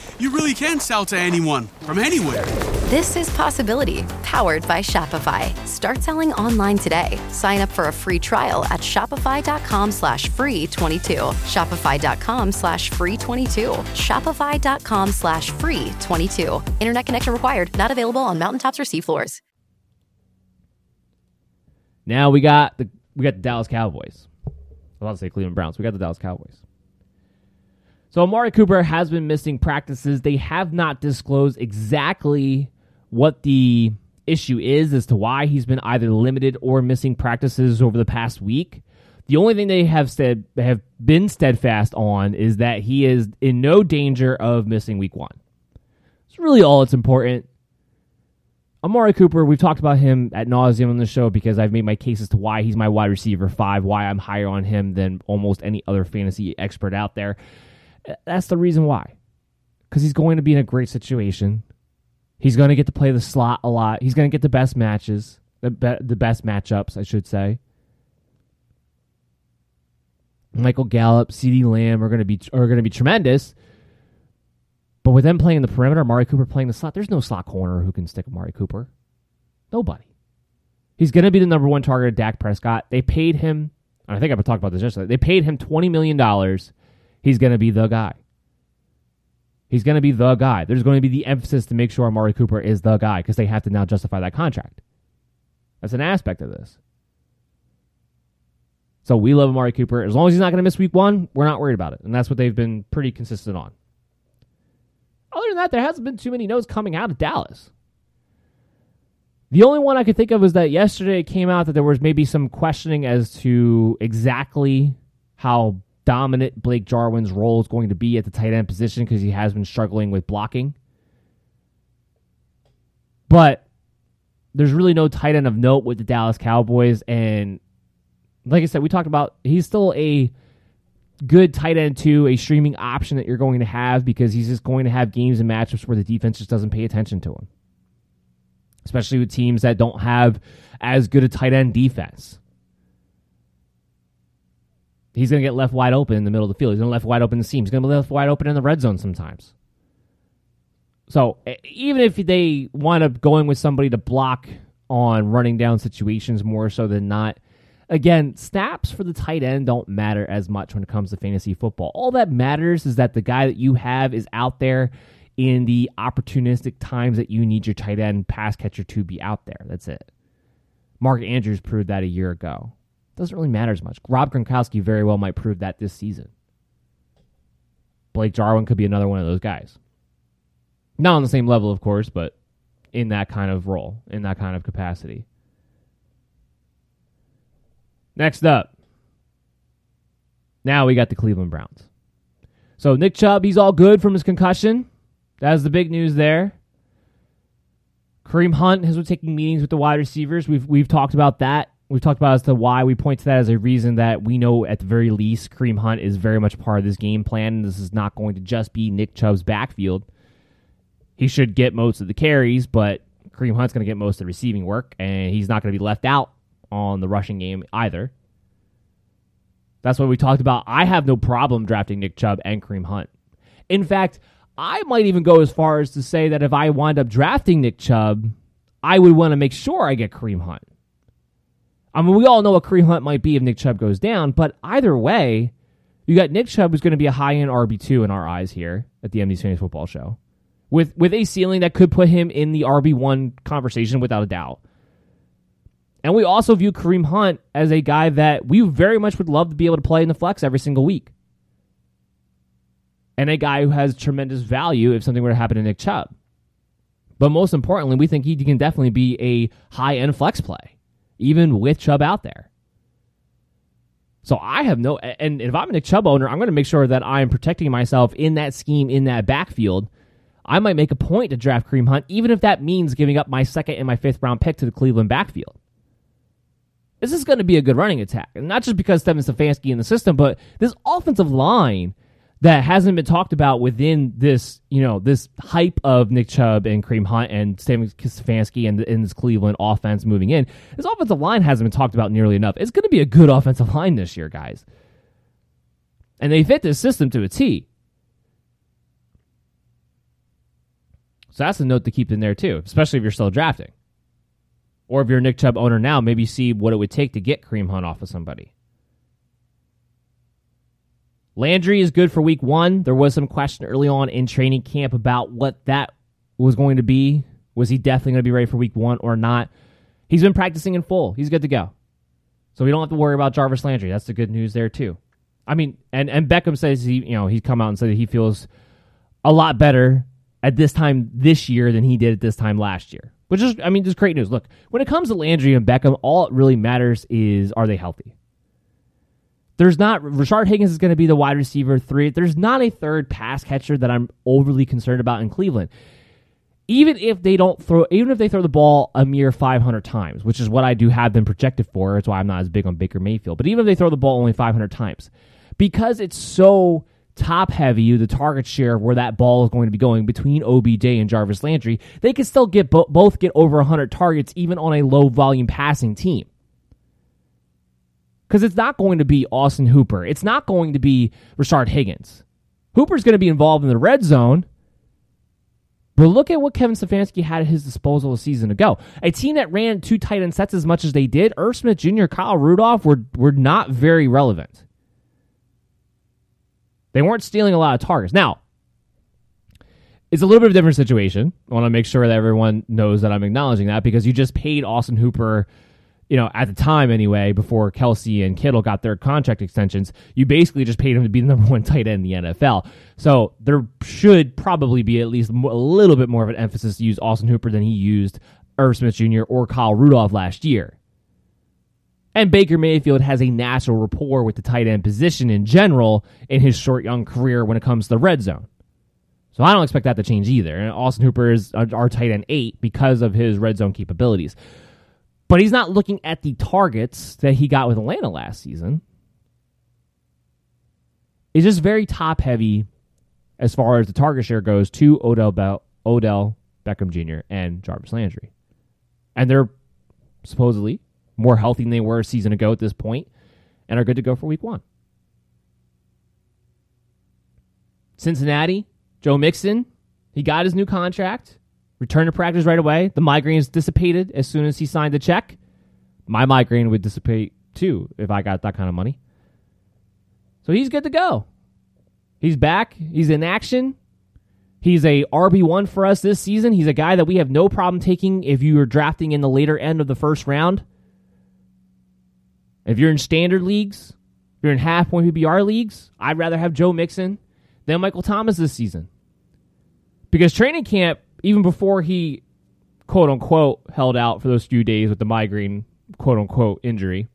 you really can sell to anyone from anywhere. This is Possibility, powered by Shopify. Start selling online today. Sign up for a free trial at shopify.com slash free 22. Shopify.com slash free 22. Shopify.com slash free 22. Internet connection required. Not available on mountaintops or seafloors. Now we got the we got the Dallas Cowboys. I was about to say Cleveland Browns. We got the Dallas Cowboys. So Amari Cooper has been missing practices. They have not disclosed exactly what the issue is as to why he's been either limited or missing practices over the past week. The only thing they have said have been steadfast on is that he is in no danger of missing week one. It's really all that's important. Amari Cooper, we've talked about him at nauseum on the show because I've made my case as to why he's my wide receiver five, why I'm higher on him than almost any other fantasy expert out there. That's the reason why. Because he's going to be in a great situation. He's going to get to play the slot a lot. He's going to get the best matches, the, be- the best matchups, I should say. Michael Gallup, CeeDee Lamb are going to be are going to be tremendous. But with them playing the perimeter, Amari Cooper playing the slot, there's no slot corner who can stick Amari Cooper. Nobody. He's going to be the number one target of Dak Prescott. They paid him, I think I've talked about this yesterday. They paid him $20 million he's going to be the guy. He's going to be the guy. There's going to be the emphasis to make sure Amari Cooper is the guy because they have to now justify that contract. That's an aspect of this. So we love Amari Cooper. As long as he's not going to miss week one, we're not worried about it. And that's what they've been pretty consistent on. Other than that, there hasn't been too many notes coming out of Dallas. The only one I could think of was that yesterday it came out that there was maybe some questioning as to exactly how dominant Blake Jarwin's role is going to be at the tight end position because he has been struggling with blocking. But there's really no tight end of note with the Dallas Cowboys. And like I said, we talked about he's still a good tight end too, a streaming option that you're going to have because he's just going to have games and matchups where the defense just doesn't pay attention to him. Especially with teams that don't have as good a tight end defense he's going to get left wide open in the middle of the field. He's going to left wide open in the seam. He's going to be left wide open in the red zone sometimes. So even if they wind up going with somebody to block on running down situations more so than not, again, snaps for the tight end don't matter as much when it comes to fantasy football. All that matters is that the guy that you have is out there in the opportunistic times that you need your tight end pass catcher to be out there. That's it. Mark Andrews proved that a year ago. Doesn't really matter as much. Rob Gronkowski very well might prove that this season. Blake Jarwin could be another one of those guys. Not on the same level, of course, but in that kind of role, in that kind of capacity. Next up. Now we got the Cleveland Browns. So Nick Chubb, he's all good from his concussion. That's the big news there. Kareem Hunt has been taking meetings with the wide receivers. We've we've talked about that we've talked about as to why we point to that as a reason that we know at the very least Kareem Hunt is very much part of this game plan. This is not going to just be Nick Chubb's backfield. He should get most of the carries, but Kareem Hunt's going to get most of the receiving work, and he's not going to be left out on the rushing game either. That's what we talked about. I have no problem drafting Nick Chubb and Kareem Hunt. In fact, I might even go as far as to say that if I wind up drafting Nick Chubb, I would want to make sure I get Kareem Hunt. I mean, we all know what Kareem Hunt might be if Nick Chubb goes down, but either way, you got Nick Chubb who's going to be a high end RB two in our eyes here at the MD's Fantasy Football Show, with with a ceiling that could put him in the RB one conversation without a doubt. And we also view Kareem Hunt as a guy that we very much would love to be able to play in the flex every single week. And a guy who has tremendous value if something were to happen to Nick Chubb. But most importantly, we think he can definitely be a high end flex play, even with Chubb out there. So I have no, and if I'm a Nick Chubb owner, I'm going to make sure that I'm protecting myself in that scheme, in that backfield. I might make a point to draft Kareem Hunt, even if that means giving up my second and my fifth round pick to the Cleveland backfield. This is going to be a good running attack. And not just because Kevin Stefanski in the system, but this offensive line that hasn't been talked about within this, you know, this hype of Nick Chubb and Kareem Hunt and Stefanski and in this Cleveland offense moving in. This offensive line hasn't been talked about nearly enough. It's going to be a good offensive line this year, guys. And they fit this system to a T. So that's a note to keep in there too, especially if you're still drafting. Or if you're a Nick Chubb owner now, maybe see what it would take to get Kareem Hunt off of somebody. Landry is good for week one. There was some question early on in training camp about what that was going to be. Was he definitely going to be ready for week one or not? He's been practicing in full. He's good to go. So we don't have to worry about Jarvis Landry. That's the good news there too. I mean, and, and Beckham says he, you know, he's come out and said that he feels a lot better at this time this year than he did at this time last year. Which is, I mean, just great news. Look, when it comes to Landry and Beckham, all it really matters is are they healthy? There's not, Rashard Higgins is going to be the wide receiver three. There's not a third pass catcher that I'm overly concerned about in Cleveland. Even if they don't throw, even if they throw the ball a mere 500 times, which is what I do have them projected for, that's why I'm not as big on Baker Mayfield. But even if they throw the ball only 500 times, because it's so top heavy, the target share where that ball is going to be going between OBJ and Jarvis Landry, they can still get bo- both get over 100 targets even on a low volume passing team. Because it's not going to be Austin Hooper. It's not going to be Rashard Higgins. Hooper's going to be involved in the red zone. But look at what Kevin Stefanski had at his disposal a season ago. A team that ran two tight end sets as much as they did, Irv Smith Jr., Kyle Rudolph were, were not very relevant. They weren't stealing a lot of targets. Now, it's a little bit of a different situation. I want to make sure that everyone knows that I'm acknowledging that because you just paid Austin Hooper, you know, at the time anyway, before Kelce and Kittle got their contract extensions, you basically just paid him to be the number one tight end in the NFL. So there should probably be at least a little bit more of an emphasis to use Austin Hooper than he used Irv Smith Jr. or Kyle Rudolph last year. And Baker Mayfield has a natural rapport with the tight end position in general in his short young career when it comes to the red zone. So I don't expect that to change either. And Austin Hooper is uh, our tight end eight because of his red zone capabilities. But he's not looking at the targets that he got with Atlanta last season. It's just very top heavy as far as the target share goes to Odell, Odell Beckham Jr. and Jarvis Landry. And they're supposedly more healthy than they were a season ago at this point, and are good to go for week one. Cincinnati, Joe Mixon, he got his new contract, returned to practice right away. The migraines dissipated as soon as he signed the check. My migraine would dissipate too if I got that kind of money. So he's good to go. He's back. He's in action. He's a RB1 for us this season. He's a guy that we have no problem taking if you are drafting in the later end of the first round. If you're in standard leagues, if you're in half point PPR leagues, I'd rather have Joe Mixon than Michael Thomas this season. Because training camp, even before he quote unquote held out for those few days with the migraine quote unquote injury,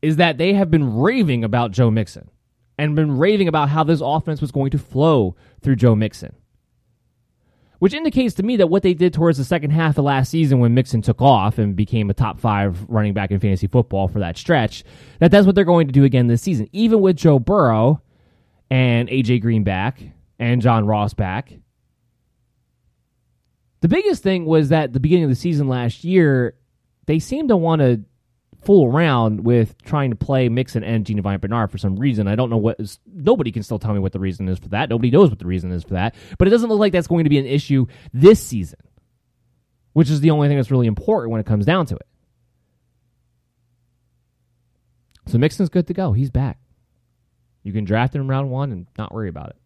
is that they have been raving about Joe Mixon and been raving about how this offense was going to flow through Joe Mixon which indicates to me that what they did towards the second half of last season when Mixon took off and became a top five running back in fantasy football for that stretch, that that's what they're going to do again this season. Even with Joe Burrow and AJ Green back and John Ross back. The biggest thing was that the beginning of the season last year, they seemed to want to fool around with trying to play Mixon and Giovani Bernard for some reason. I don't know what is, nobody can still tell me what the reason is for that. Nobody knows what the reason is for that. But it doesn't look like that's going to be an issue this season. which is the only thing that's really important when it comes down to it. So Mixon's good to go. He's back. You can draft him in round one and not worry about it.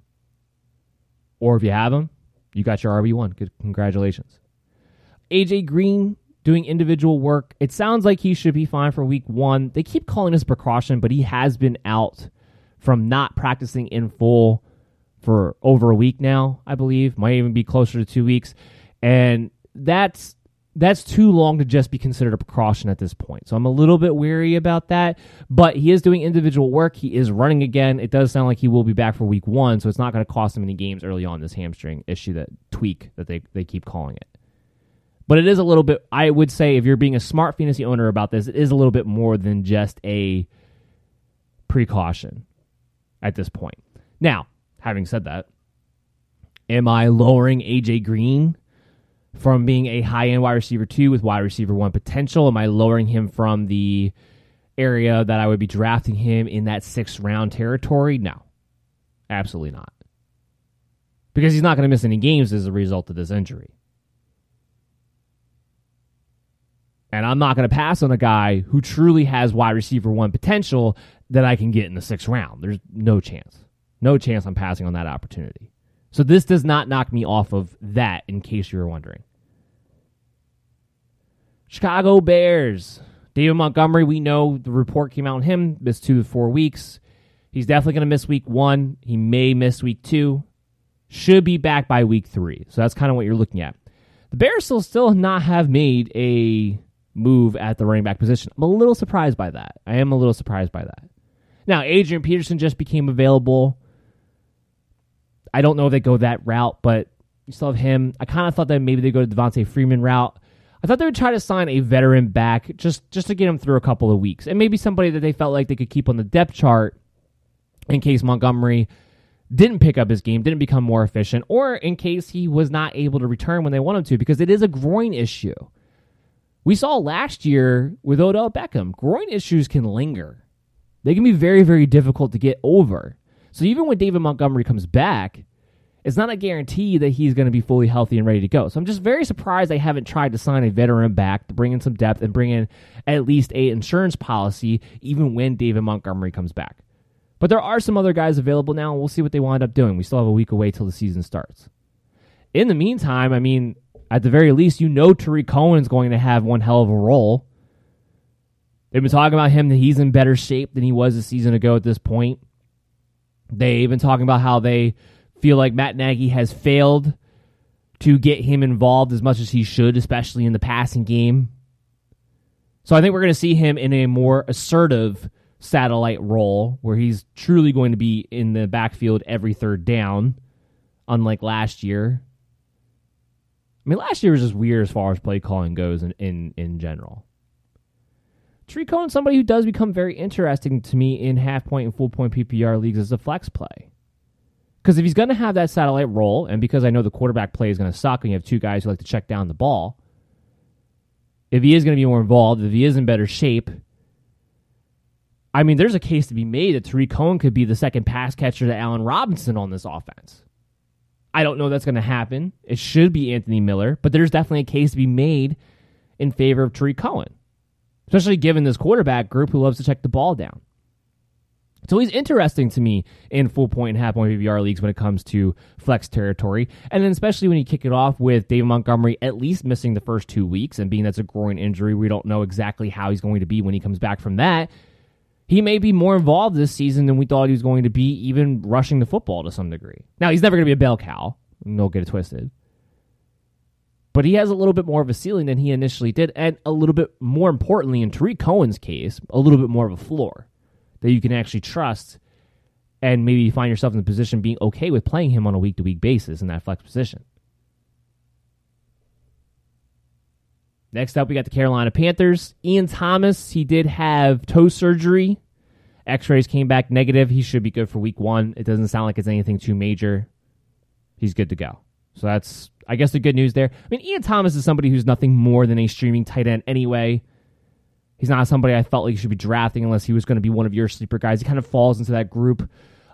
Or if you have him, you got your RB1. Good, congratulations. AJ Green doing individual work. It sounds like he should be fine for week one. They keep calling this precaution, but he has been out from not practicing in full for over a week now, I believe. Might even be closer to two weeks. And that's that's too long to just be considered a precaution at this point. So I'm a little bit weary about that. But he is doing individual work. He is running again. It does sound like he will be back for week one, so it's not going to cost him any games early on this hamstring issue that tweak that they, they keep calling it. But it is a little bit I would say if you're being a smart fantasy owner about this, it is a little bit more than just a precaution at this point. Now, having said that, am I lowering AJ Green from being a high end wide receiver two with wide receiver one potential? Am I lowering him from the area that I would be drafting him in that sixth round territory? No, absolutely not. Because he's not going to miss any games as a result of this injury. And I'm not going to pass on a guy who truly has wide receiver one potential that I can get in the sixth round. There's no chance. No chance I'm passing on that opportunity. So this does not knock me off of that, in case you were wondering. Chicago Bears. David Montgomery, we know the report came out on him, missed two to four weeks. He's definitely going to miss week one. He may miss week two. Should be back by week three. So that's kind of what you're looking at. The Bears still still not have made a move at the running back position. I'm a little surprised by that. I am a little surprised by that. Now, Adrian Peterson just became available. I don't know if they go that route, but you still have him. I kind of thought that maybe they go to Devonta Freeman route. I thought they would try to sign a veteran back just just to get him through a couple of weeks, and maybe somebody that they felt like they could keep on the depth chart in case Montgomery didn't pick up his game, didn't become more efficient, or in case he was not able to return when they want him to, because it is a groin issue. We saw last year with Odell Beckham, groin issues can linger. They can be very, very difficult to get over. So even when David Montgomery comes back, it's not a guarantee that he's going to be fully healthy and ready to go. So I'm just very surprised they haven't tried to sign a veteran back to bring in some depth and bring in at least a insurance policy even when David Montgomery comes back. But there are some other guys available now, and we'll see what they wind up doing. We still have a week away till the season starts. In the meantime, I mean, at the very least, you know Tarik Cohen's going to have one hell of a role. They've been talking about him that he's in better shape than he was a season ago at this point. They've been talking about how they feel like Matt Nagy has failed to get him involved as much as he should, especially in the passing game. So I think we're going to see him in a more assertive satellite role where he's truly going to be in the backfield every third down, unlike last year. I mean, last year was just weird as far as play calling goes in, in, in general. Tarik Cohen, somebody who does become very interesting to me in half point and full point PPR leagues as a flex play. Because if he's going to have that satellite role, and because I know the quarterback play is going to suck and you have two guys who like to check down the ball, if he is going to be more involved, if he is in better shape, I mean, there's a case to be made that Tarik Cohen could be the second pass catcher to Allen Robinson on this offense. I don't know that's going to happen. It should be Anthony Miller, but there's definitely a case to be made in favor of Tarik Cohen, especially given this quarterback group who loves to check the ball down. So he's interesting to me in full point and half point PPR leagues when it comes to flex territory. And then especially when you kick it off with David Montgomery at least missing the first two weeks and being that's a groin injury, we don't know exactly how he's going to be when he comes back from that. He may be more involved this season than we thought he was going to be, even rushing the football to some degree. Now, he's never going to be a bell cow. Don't get it twisted. But he has a little bit more of a ceiling than he initially did, and a little bit more importantly, in Tarik Cohen's case, a little bit more of a floor that you can actually trust and maybe find yourself in the position being okay with playing him on a week to week basis in that flex position. Next up, we got the Carolina Panthers. Ian Thomas, he did have toe surgery. X rays came back negative. He should be good for week one. It doesn't sound like it's anything too major. He's good to go. So that's, I guess, the good news there. I mean, Ian Thomas is somebody who's nothing more than a streaming tight end anyway. He's not somebody I felt like you should be drafting unless he was going to be one of your sleeper guys. He kind of falls into that group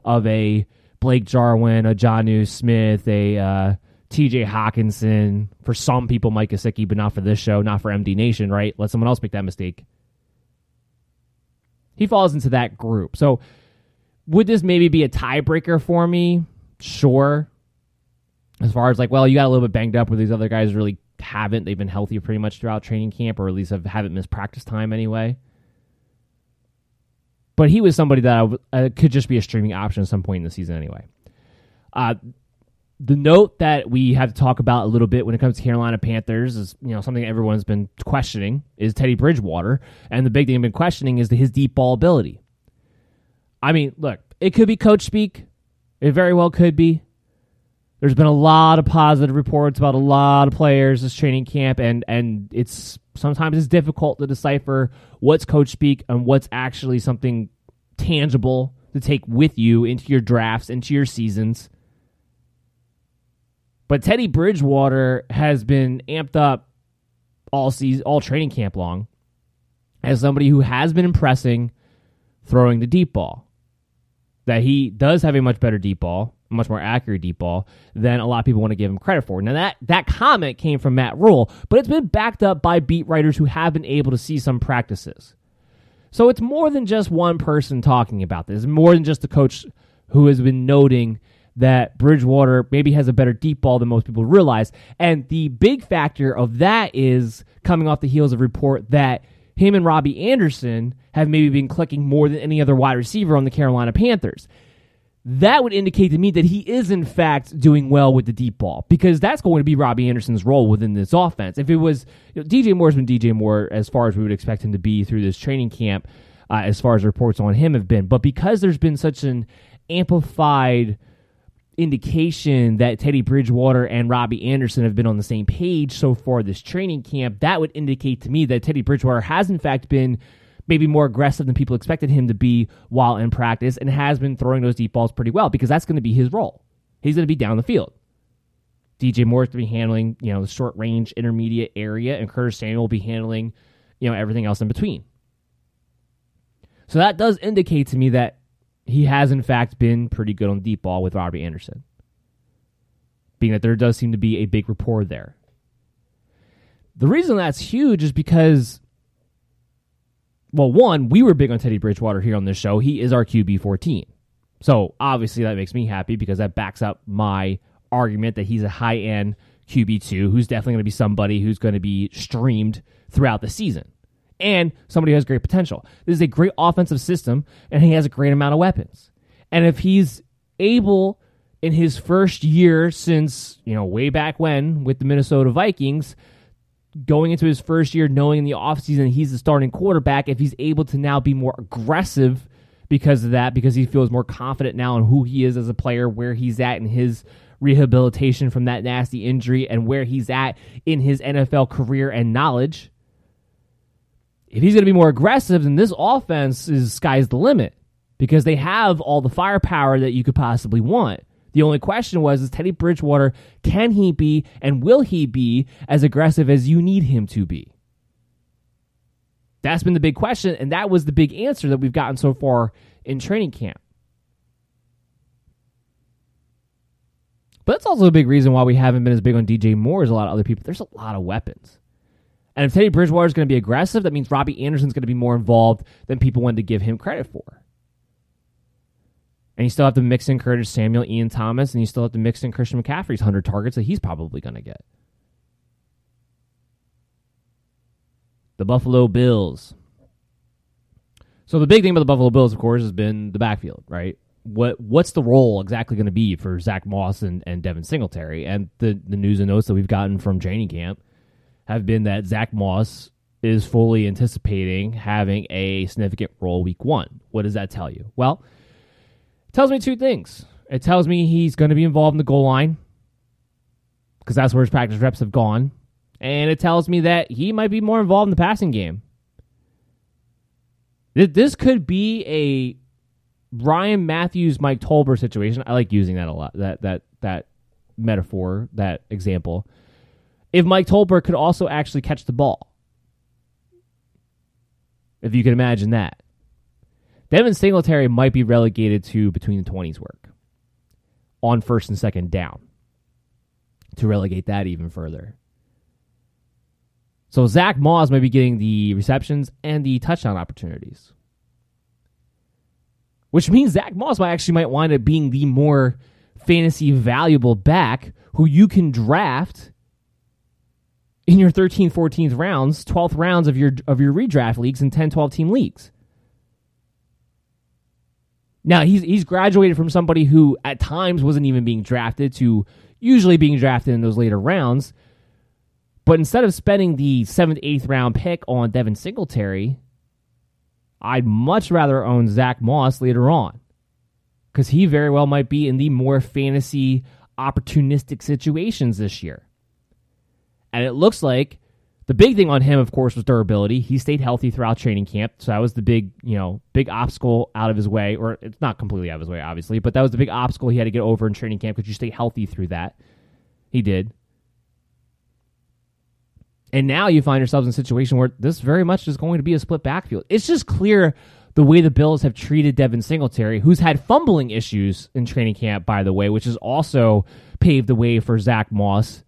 of a Blake Jarwin, a Jonnu Smith, a uh, TJ Hockenson, for some people, Mike Gesicki, but not for this show, not for MD Nation, right? Let someone else make that mistake. He falls into that group. So would this maybe be a tiebreaker for me? Sure. As far as like, well, you got a little bit banged up where these other guys really haven't. They've been healthy pretty much throughout training camp, or at least have, haven't missed practice time anyway. But he was somebody that uh, could just be a streaming option at some point in the season anyway. Uh, the note that we have to talk about a little bit when it comes to Carolina Panthers is, you know, something everyone's been questioning is Teddy Bridgewater, and the big thing I've been questioning is his deep ball ability. I mean, look, it could be coach speak. It very well could be. There's been a lot of positive reports about a lot of players this training camp, and and it's sometimes it's difficult to decipher what's coach speak and what's actually something tangible to take with you into your drafts, into your seasons. But Teddy Bridgewater has been amped up all season, all training camp long, as somebody who has been impressing throwing the deep ball. That he does have a much better deep ball, much more accurate deep ball than a lot of people want to give him credit for. Now that that comment came from Matt Rhule, but it's been backed up by beat writers who have been able to see some practices. So it's more than just one person talking about this. It's more than just the coach who has been noting that Bridgewater maybe has a better deep ball than most people realize. And the big factor of that is coming off the heels of report that him and Robbie Anderson have maybe been clicking more than any other wide receiver on the Carolina Panthers. That would indicate to me that he is in fact doing well with the deep ball because that's going to be Robbie Anderson's role within this offense. If it was you know, DJ Moore's been DJ Moore as far as we would expect him to be through this training camp, uh, as far as reports on him have been, but because there's been such an amplified indication that Teddy Bridgewater and Robbie Anderson have been on the same page so far this training camp, that would indicate to me that Teddy Bridgewater has in fact been maybe more aggressive than people expected him to be while in practice and has been throwing those deep balls pretty well because that's going to be his role. He's going to be down the field. DJ Moore is going to be handling, you know, the short range intermediate area and Curtis Samuel will be handling, you know, everything else in between. So that does indicate to me that he has in fact been pretty good on deep ball with Robbie Anderson. Being that there does seem to be a big rapport there. The reason that's huge is because, well, one, we were big on Teddy Bridgewater here on this show. He is our QB 14. So obviously that makes me happy because that backs up my argument that he's a high end QB2 who's definitely going to be somebody who's going to be streamed throughout the season and somebody who has great potential. This is a great offensive system, and he has a great amount of weapons. And if he's able in his first year since, you know, way back when with the Minnesota Vikings, going into his first year knowing in the offseason he's the starting quarterback, if he's able to now be more aggressive because of that, because he feels more confident now in who he is as a player, where he's at in his rehabilitation from that nasty injury, and where he's at in his NFL career and knowledge if he's going to be more aggressive, then this offense is sky's the limit because they have all the firepower that you could possibly want. The only question was is Teddy Bridgewater, can he be and will he be as aggressive as you need him to be? That's been the big question, and that was the big answer that we've gotten so far in training camp. But that's also a big reason why we haven't been as big on DJ Moore as a lot of other people. There's a lot of weapons. And if Teddy Bridgewater is going to be aggressive, that means Robbie Anderson's going to be more involved than people wanted to give him credit for. And you still have to mix in Curtis Samuel, Ian Thomas, and you still have to mix in Christian McCaffrey's 100 targets that he's probably going to get. The Buffalo Bills. So the big thing about the Buffalo Bills, of course, has been the backfield, right? What what's the role exactly going to be for Zach Moss and, and Devin Singletary? And the, the news and notes that we've gotten from training camp – have been that Zach Moss is fully anticipating having a significant role week one. What does that tell you? Well, tells me two things. It tells me he's going to be involved in the goal line because that's where his practice reps have gone. And it tells me that he might be more involved in the passing game. This could be a Ryan Mathews, Mike Tolbert situation. I like using that a lot. That that that metaphor, that example if Mike Tolbert could also actually catch the ball. If you can imagine that. Devin Singletary might be relegated to between the 20s work on first and second down. to relegate that even further. So Zach Moss might be getting the receptions and the touchdown opportunities. Which means Zach Moss might actually might wind up being the more fantasy valuable back who you can draft in your 13th, 14th rounds, 12th rounds of your of your redraft leagues and 10, 12 team leagues. Now he's he's graduated from somebody who at times wasn't even being drafted to usually being drafted in those later rounds. But instead of spending the seventh, eighth round pick on Devin Singletary, I'd much rather own Zach Moss later on. Because he very well might be in the more fantasy opportunistic situations this year. And it looks like the big thing on him, of course, was durability. He stayed healthy throughout training camp, so that was the big, you know, big obstacle out of his way. Or it's not completely out of his way, obviously, but that was the big obstacle he had to get over in training camp because you stay healthy through that. He did. And now you find yourselves in a situation where this very much is going to be a split backfield. It's just clear the way the Bills have treated Devin Singletary, who's had fumbling issues in training camp, by the way, which has also paved the way for Zach Moss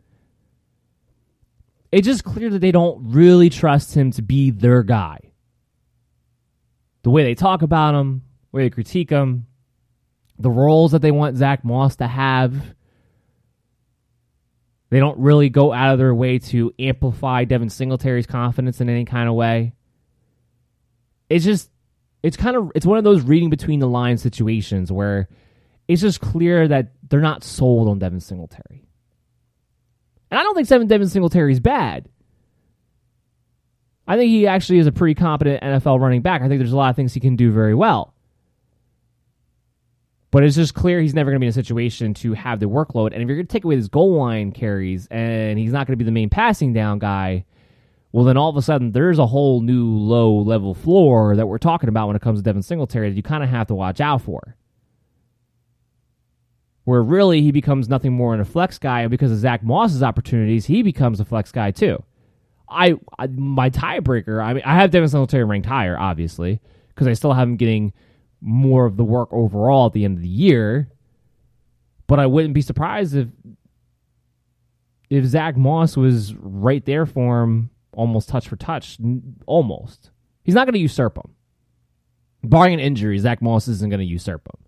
it's just clear that they don't really trust him to be their guy. The way they talk about him, the way they critique him, the roles that they want Zach Moss to have. They don't really go out of their way to amplify Devin Singletary's confidence in any kind of way. It's just, it's kind of, it's one of those reading between the lines situations where it's just clear that they're not sold on Devin Singletary. And I don't think Seven Devin Singletary is bad. I think he actually is a pretty competent NFL running back. I think there's a lot of things he can do very well. But it's just clear he's never going to be in a situation to have the workload. And if you're going to take away his goal line carries and he's not going to be the main passing down guy, well, then all of a sudden there's a whole new low level floor that we're talking about when it comes to Devin Singletary that you kind of have to watch out for where really he becomes nothing more than a flex guy, and because of Zach Moss's opportunities, he becomes a flex guy too. I, I my tiebreaker. I mean, I have Devin Singletary ranked higher, obviously, because I still have him getting more of the work overall at the end of the year. But I wouldn't be surprised if if Zach Moss was right there for him, almost touch for touch, almost. He's not going to usurp him. Barring an injury, Zach Moss isn't going to usurp him.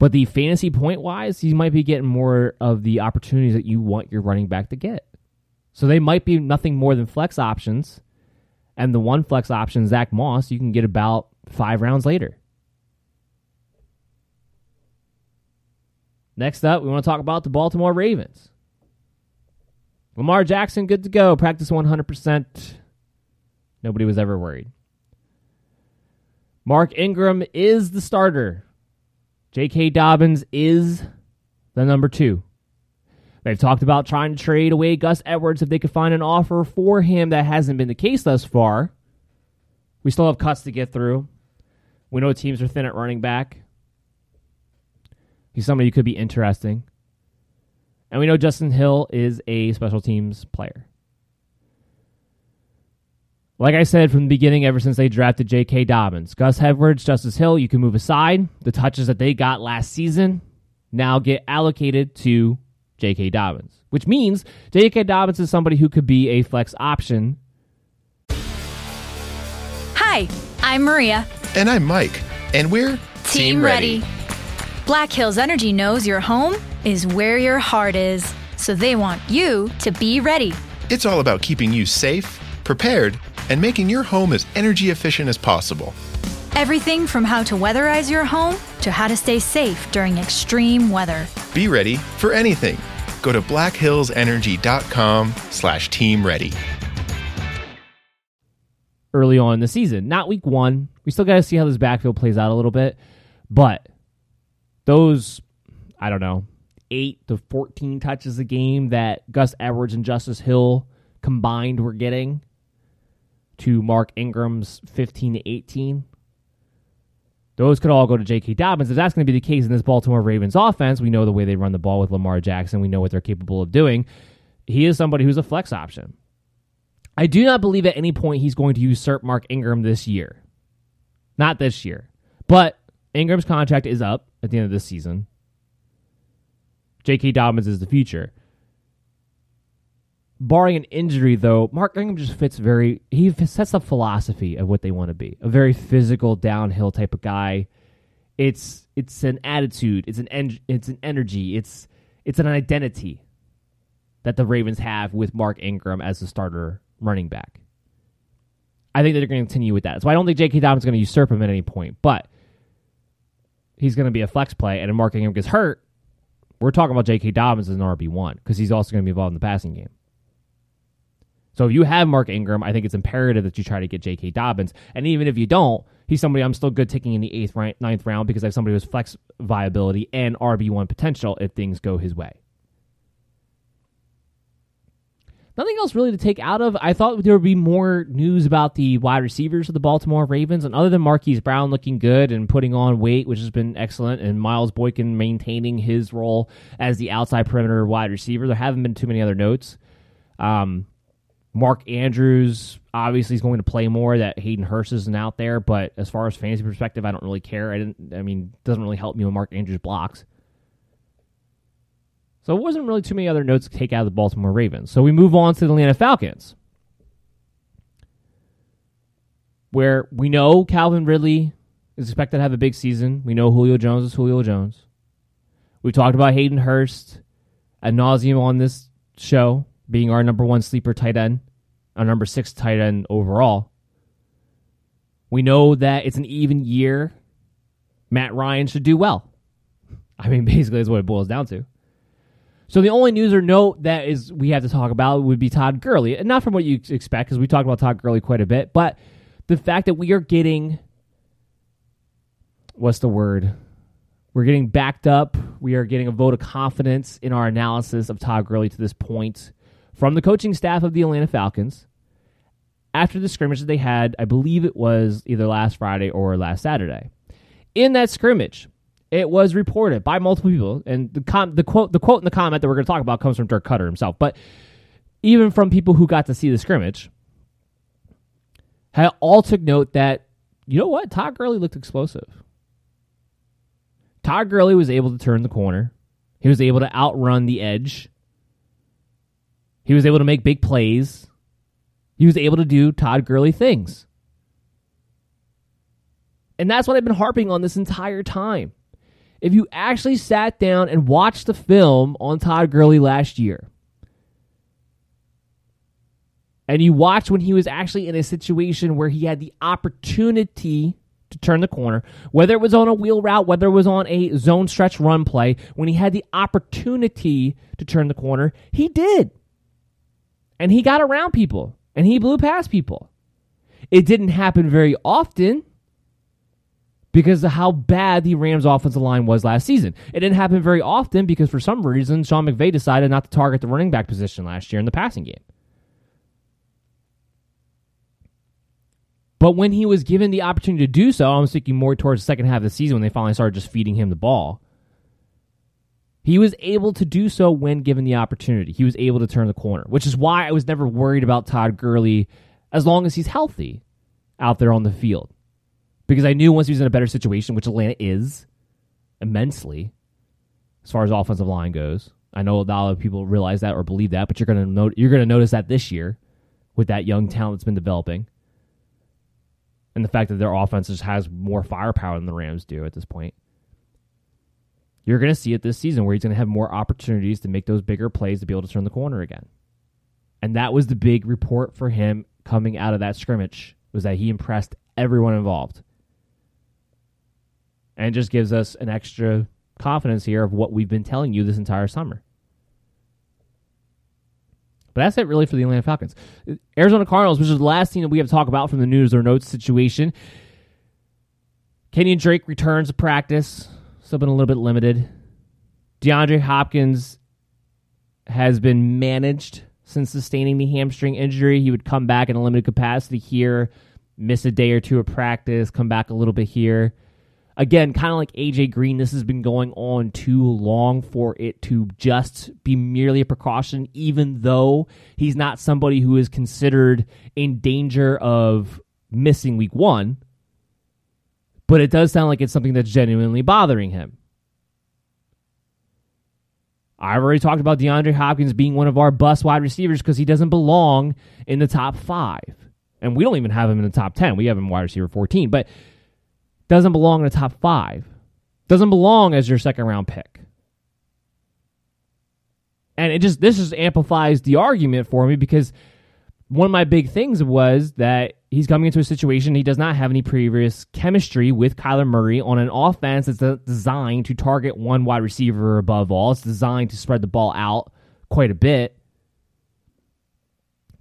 But the fantasy point wise, he might be getting more of the opportunities that you want your running back to get. So they might be nothing more than flex options. And the one flex option, Zach Moss, you can get about five rounds later. Next up, we want to talk about the Baltimore Ravens. Lamar Jackson, good to go. Practice 100%. Nobody was ever worried. Mark Ingram is the starter J.K. Dobbins is the number two. They've talked about trying to trade away Gus Edwards if they could find an offer for him. That hasn't been the case thus far. We still have cuts to get through. We know teams are thin at running back. He's somebody who could be interesting. And we know Justice Hill is a special teams player. Like I said from the beginning, ever since they drafted J.K. Dobbins, Gus Edwards, Justice Hill, you can move aside. The touches that they got last season now get allocated to J.K. Dobbins, which means J.K. Dobbins is somebody who could be a flex option. Hi, I'm Maria. And I'm Mike. And we're Team, Team ready. ready. Black Hills Energy knows your home is where your heart is, so they want you to be ready. It's all about keeping you safe, prepared, and making your home as energy efficient as possible. Everything from how to weatherize your home to how to stay safe during extreme weather. Be ready for anything. Go to blackhillsenergy.com slash team ready. Early on in the season, not week one. We still got to see how this backfield plays out a little bit. But those, I don't know, 8 to 14 touches a game that Gus Edwards and Justice Hill combined were getting to Mark Ingram's 15 to 18. Those could all go to J.K. Dobbins. If that's going to be the case in this Baltimore Ravens offense, we know the way they run the ball with Lamar Jackson. We know what they're capable of doing. He is somebody who's a flex option. I do not believe at any point he's going to usurp Mark Ingram this year. Not this year. But Ingram's contract is up at the end of this season. J.K. Dobbins is the future. Barring an injury, though, Mark Ingram just fits very. He sets the philosophy of what they want to be a very physical, downhill type of guy. It's it's an attitude. It's an en- it's an energy. It's it's an identity that the Ravens have with Mark Ingram as the starter running back. I think that they're going to continue with that. So I don't think J.K. Dobbins is going to usurp him at any point, but he's going to be a flex play. And if Mark Ingram gets hurt, we're talking about J.K. Dobbins as an RB1 because he's also going to be involved in the passing game. So if you have Mark Ingram, I think it's imperative that you try to get J.K. Dobbins. And even if you don't, he's somebody I'm still good taking in the eighth, ninth round because I have somebody who's flex viability and RB1 potential if things go his way. Nothing else really to take out of. I thought there would be more news about the wide receivers of the Baltimore Ravens, and other than Marquise Brown looking good and putting on weight, which has been excellent, and Miles Boykin maintaining his role as the outside perimeter wide receiver, there haven't been too many other notes. Um, Mark Andrews obviously is going to play more. That Hayden Hurst isn't out there, but as far as fantasy perspective, I don't really care. I didn't. I mean, doesn't really help me when Mark Andrews blocks. So it wasn't really too many other notes to take out of the Baltimore Ravens. So we move on to the Atlanta Falcons, where we know Calvin Ridley is expected to have a big season. We know Julio Jones is Julio Jones. We've talked about Hayden Hurst ad nauseum on this show being our number one sleeper tight end, our number six tight end overall. We know that it's an even year. Matt Ryan should do well. I mean, basically, that's what it boils down to. So the only news or note that is we have to talk about would be Todd Gurley, and not from what you expect because we talked about Todd Gurley quite a bit, but the fact that we are getting what's the word? We're getting backed up. We are getting a vote of confidence in our analysis of Todd Gurley to this point from the coaching staff of the Atlanta Falcons after the scrimmage that they had. I believe it was either last Friday or last Saturday. In that scrimmage, it was reported by multiple people, and the com- the quote the quote in the comment that we're going to talk about comes from Dirk Koetter himself. But even from people who got to see the scrimmage, all took note that you know what Todd Gurley looked explosive. Todd Gurley was able to turn the corner. He was able to outrun the edge. He was able to make big plays. He was able to do Todd Gurley things. And that's what I've been harping on this entire time if you actually sat down and watched the film on Todd Gurley last year, and you watched when he was actually in a situation where he had the opportunity to turn the corner, whether it was on a wheel route, whether it was on a zone stretch run play, when he had the opportunity to turn the corner, he did. And he got around people and he blew past people. It didn't happen very often because of how bad the Rams' offensive line was last season. It didn't happen very often because for some reason Sean McVay decided not to target the running back position last year in the passing game. But when he was given the opportunity to do so, I'm thinking more towards the second half of the season when they finally started just feeding him the ball. He was able to do so when given the opportunity. He was able to turn the corner, which is why I was never worried about Todd Gurley as long as he's healthy out there on the field because I knew once he was in a better situation, which Atlanta is immensely as far as offensive line goes. I know a lot of people realize that or believe that, but you're gonna note, you're gonna notice that this year with that young talent that's been developing, and the fact that their offense just has more firepower than the Rams do at this point. You're gonna see it this season where he's gonna have more opportunities to make those bigger plays to be able to turn the corner again. And that was the big report for him coming out of that scrimmage was that he impressed everyone involved and just gives us an extra confidence here of what we've been telling you this entire summer. But that's it really for the Atlanta Falcons. Arizona Cardinals, which is the last thing that we have to talk about from the news or notes situation. Kenyan Drake returns to practice, still been a little bit limited. DeAndre Hopkins has been managed since sustaining the hamstring injury. He would come back in a limited capacity here, miss a day or two of practice, come back a little bit here again, kind of like AJ Green, this has been going on too long for it to just be merely a precaution, even though he's not somebody who is considered in danger of missing week one. But it does sound like it's something that's genuinely bothering him. I've already talked about DeAndre Hopkins being one of our bust wide receivers because he doesn't belong in the top five. And we don't even have him in the top 10. We have him wide receiver 14, but doesn't belong in the top five. Doesn't belong as your second round pick. And it just, this just amplifies the argument for me because one of my big things was that he's coming into a situation he does not have any previous chemistry with Kyler Murray on an offense that's designed to target one wide receiver above all. It's designed to spread the ball out quite a bit.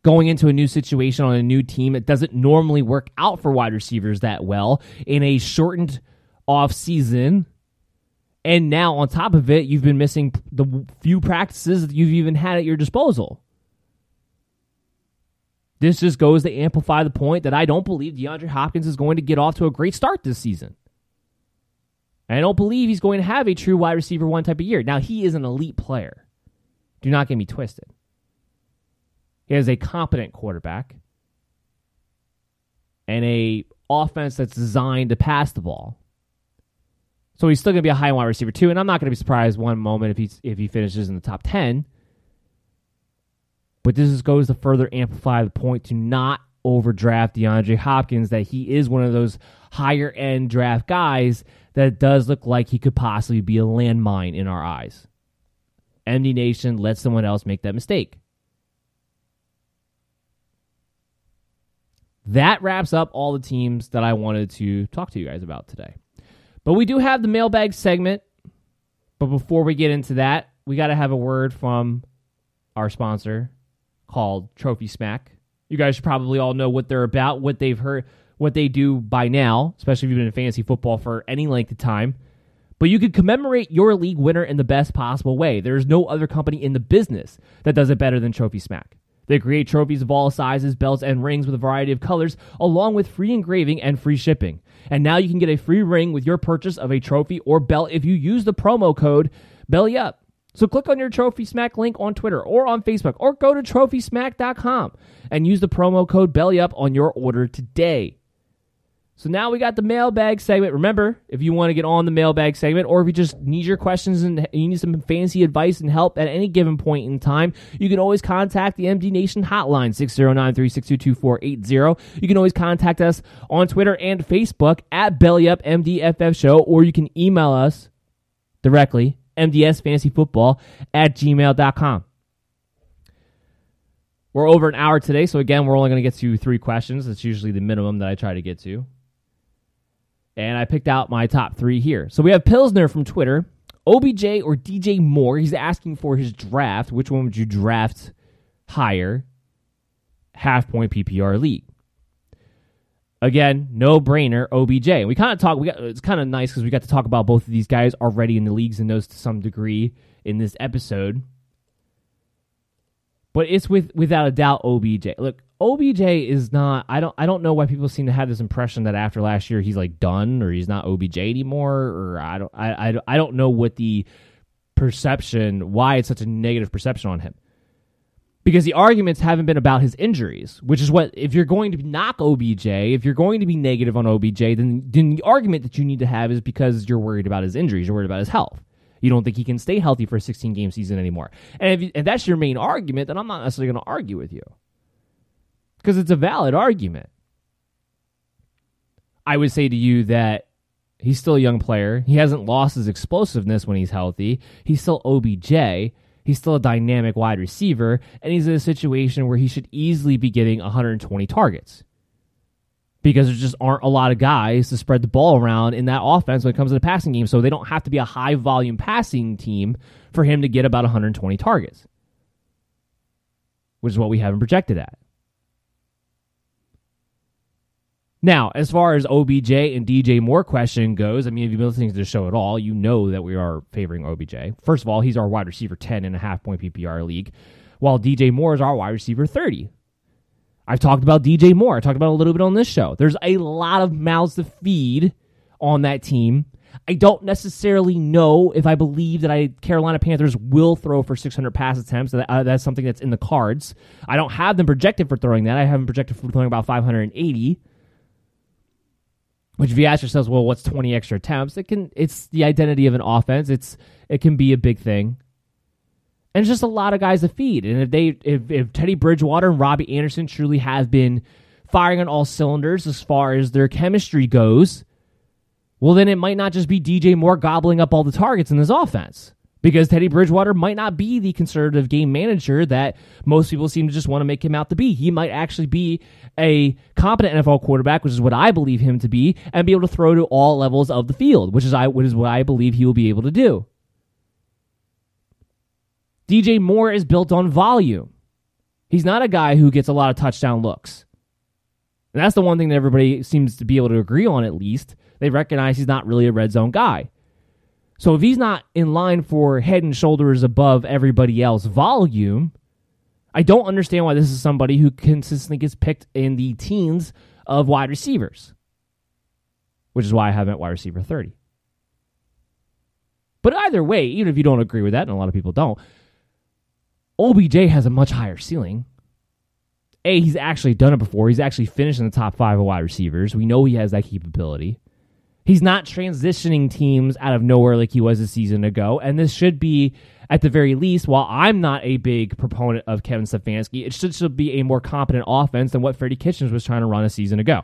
Going into a new situation on a new team, it doesn't normally work out for wide receivers that well in a shortened off season. And now, on top of it, you've been missing the few practices that you've even had at your disposal. This just goes to amplify the point that I don't believe DeAndre Hopkins is going to get off to a great start this season. I don't believe he's going to have a true wide receiver one type of year. Now, he is an elite player. Do not get me twisted. He has a competent quarterback and a offense that's designed to pass the ball. So he's still going to be a high wide receiver too, and I'm not going to be surprised one moment if he's if he finishes in the top ten. But this just goes to further amplify the point to not overdraft DeAndre Hopkins, that he is one of those higher end draft guys that does look like he could possibly be a landmine in our eyes. MD Nation let someone else make that mistake. That wraps up all the teams that I wanted to talk to you guys about today. But we do have the mailbag segment. But before we get into that, we got to have a word from our sponsor, called Trophy Smack. You guys probably all know what they're about, what they've heard, what they do by now, especially if you've been in fantasy football for any length of time. But you could commemorate your league winner in the best possible way. There's no other company in the business that does it better than Trophy Smack. They create trophies of all sizes, belts, and rings with a variety of colors, along with free engraving and free shipping. And now you can get a free ring with your purchase of a trophy or belt if you use the promo code BELLYUP. So click on your Trophy Smack link on Twitter or on Facebook or go to trophysmack.com and use the promo code BELLYUP on your order today. So now we got the mailbag segment. Remember, if you want to get on the mailbag segment or if you just need your questions and you need some fancy advice and help at any given point in time, you can always contact the MD Nation hotline, 609-362-2480. You can always contact us on Twitter and Facebook at BellyUpMDFF Show, or you can email us directly mdsfantasyfootball at gmail.com. We're over an hour today, so again, we're only going to get to three questions. That's usually the minimum that I try to get to. And I picked out my top three here. So we have Pilsner from Twitter, OBJ or DJ Moore. He's asking for his draft. Which one would you draft higher? Half point PPR league. Again, no brainer, OBJ. we kind of talk. We got it's kind of nice because we got to talk about both of these guys already in the leagues and those to some degree in this episode. But it's with without a doubt OBJ. Look, OBJ is not. I don't. I don't know why people seem to have this impression that after last year he's like done or he's not OBJ anymore. Or I don't. I I, I don't know what the perception. Why it's such a negative perception on him because the arguments haven't been about his injuries, which is what if you're going to knock OBJ, if you're going to be negative on OBJ, then then the argument that you need to have is because you're worried about his injuries, you're worried about his health. You don't think he can stay healthy for a 16 game season anymore. And if, you, if that's your main argument, then I'm not necessarily going to argue with you because it's a valid argument. I would say to you that he's still a young player. He hasn't lost his explosiveness when he's healthy. He's still OBJ He's still a dynamic wide receiver, and he's in a situation where he should easily be getting 120 targets because there just aren't a lot of guys to spread the ball around in that offense when it comes to the passing game. So they don't have to be a high volume passing team for him to get about 120 targets, which is what we have him projected at. Now, as far as OBJ and DJ Moore question goes, I mean, if you've been listening to the show at all, you know that we are favoring OBJ. First of all, he's our wide receiver 10 in a half point PPR league, while DJ Moore is our wide receiver 30. I've talked about DJ Moore. I talked about a little bit on this show. There's a lot of mouths to feed on that team. I don't necessarily know if I believe that I Carolina Panthers will throw for 600 pass attempts. That, uh, that's something that's in the cards. I don't have them projected for throwing that. I have them projected for throwing about 580. Which, if you ask yourselves, well, what's 20 extra attempts? It can. It's the identity of an offense. It's it can be a big thing. And it's just a lot of guys to feed. And if they if, if Teddy Bridgewater and Robbie Anderson truly have been firing on all cylinders as far as their chemistry goes, well then it might not just be DJ Moore gobbling up all the targets in this offense. Because Teddy Bridgewater might not be the conservative game manager that most people seem to just want to make him out to be. He might actually be a competent NFL quarterback, which is what I believe him to be, and be able to throw to all levels of the field, which is I which is what I believe he will be able to do. DJ Moore is built on volume. He's not a guy who gets a lot of touchdown looks. And that's the one thing that everybody seems to be able to agree on, at least. They recognize he's not really a red zone guy. So if he's not in line for head and shoulders above everybody else volume, I don't understand why this is somebody who consistently gets picked in the teens of wide receivers, which is why I have him at wide receiver 30. But either way, even if you don't agree with that, and a lot of people don't, OBJ has a much higher ceiling. A, he's actually done it before. He's actually finished in the top five of wide receivers. We know he has that capability. He's not transitioning teams out of nowhere like he was a season ago. And this should be, at the very least, while I'm not a big proponent of Kevin Stefanski, it should, should be a more competent offense than what Freddie Kitchens was trying to run a season ago.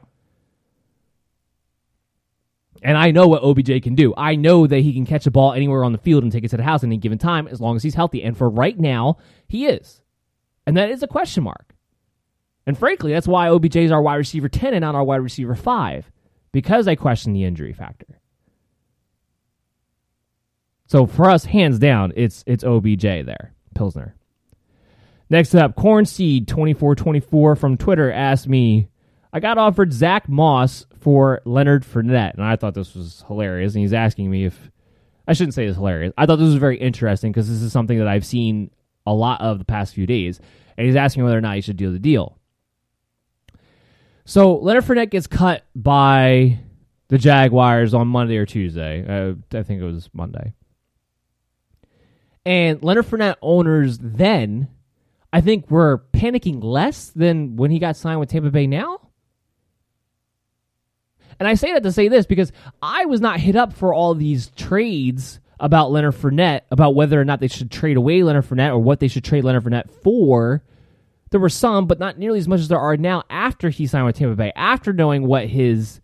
And I know what OBJ can do. I know that he can catch a ball anywhere on the field and take it to the house at any given time as long as he's healthy. And for right now, he is. And that is a question mark. And frankly, that's why OBJ is our wide receiver 10 and not our wide receiver 5 because I question the injury factor. So for us, hands down, it's it's OBJ there, Pilsner. Next up, Corn Seed 2424 from Twitter asked me, I got offered Zach Moss for Leonard Fournette, and I thought this was hilarious. And he's asking me if I shouldn't say it's hilarious. I thought this was very interesting because this is something that I've seen a lot of the past few days. And he's asking whether or not he should do the deal. So Leonard Fournette gets cut by the Jaguars on Monday or Tuesday. Uh, I think it was Monday. And Leonard Fournette owners then, I think, were panicking less than when he got signed with Tampa Bay now. And I say that to say this because I was not hit up for all these trades about Leonard Fournette, about whether or not they should trade away Leonard Fournette or what they should trade Leonard Fournette for. There were some, but not nearly as much as there are now after he signed with Tampa Bay, after knowing what his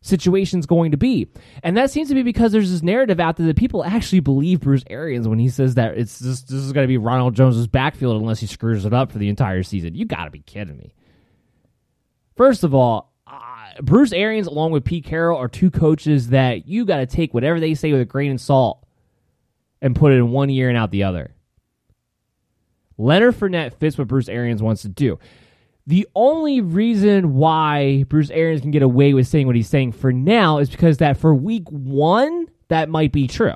situation's going to be. And that seems to be because there's this narrative out there that people actually believe Bruce Arians when he says that it's just, this is going to be Ronald Jones's backfield unless he screws it up for the entire season. You got to be kidding me. First of all, uh, Bruce Arians along with Pete Carroll are two coaches that you got to take whatever they say with a grain of salt and put it in one ear and out the other. Leonard Fournette fits what Bruce Arians wants to do. The only reason why Bruce Arians can get away with saying what he's saying for now is because that for week one, that might be true.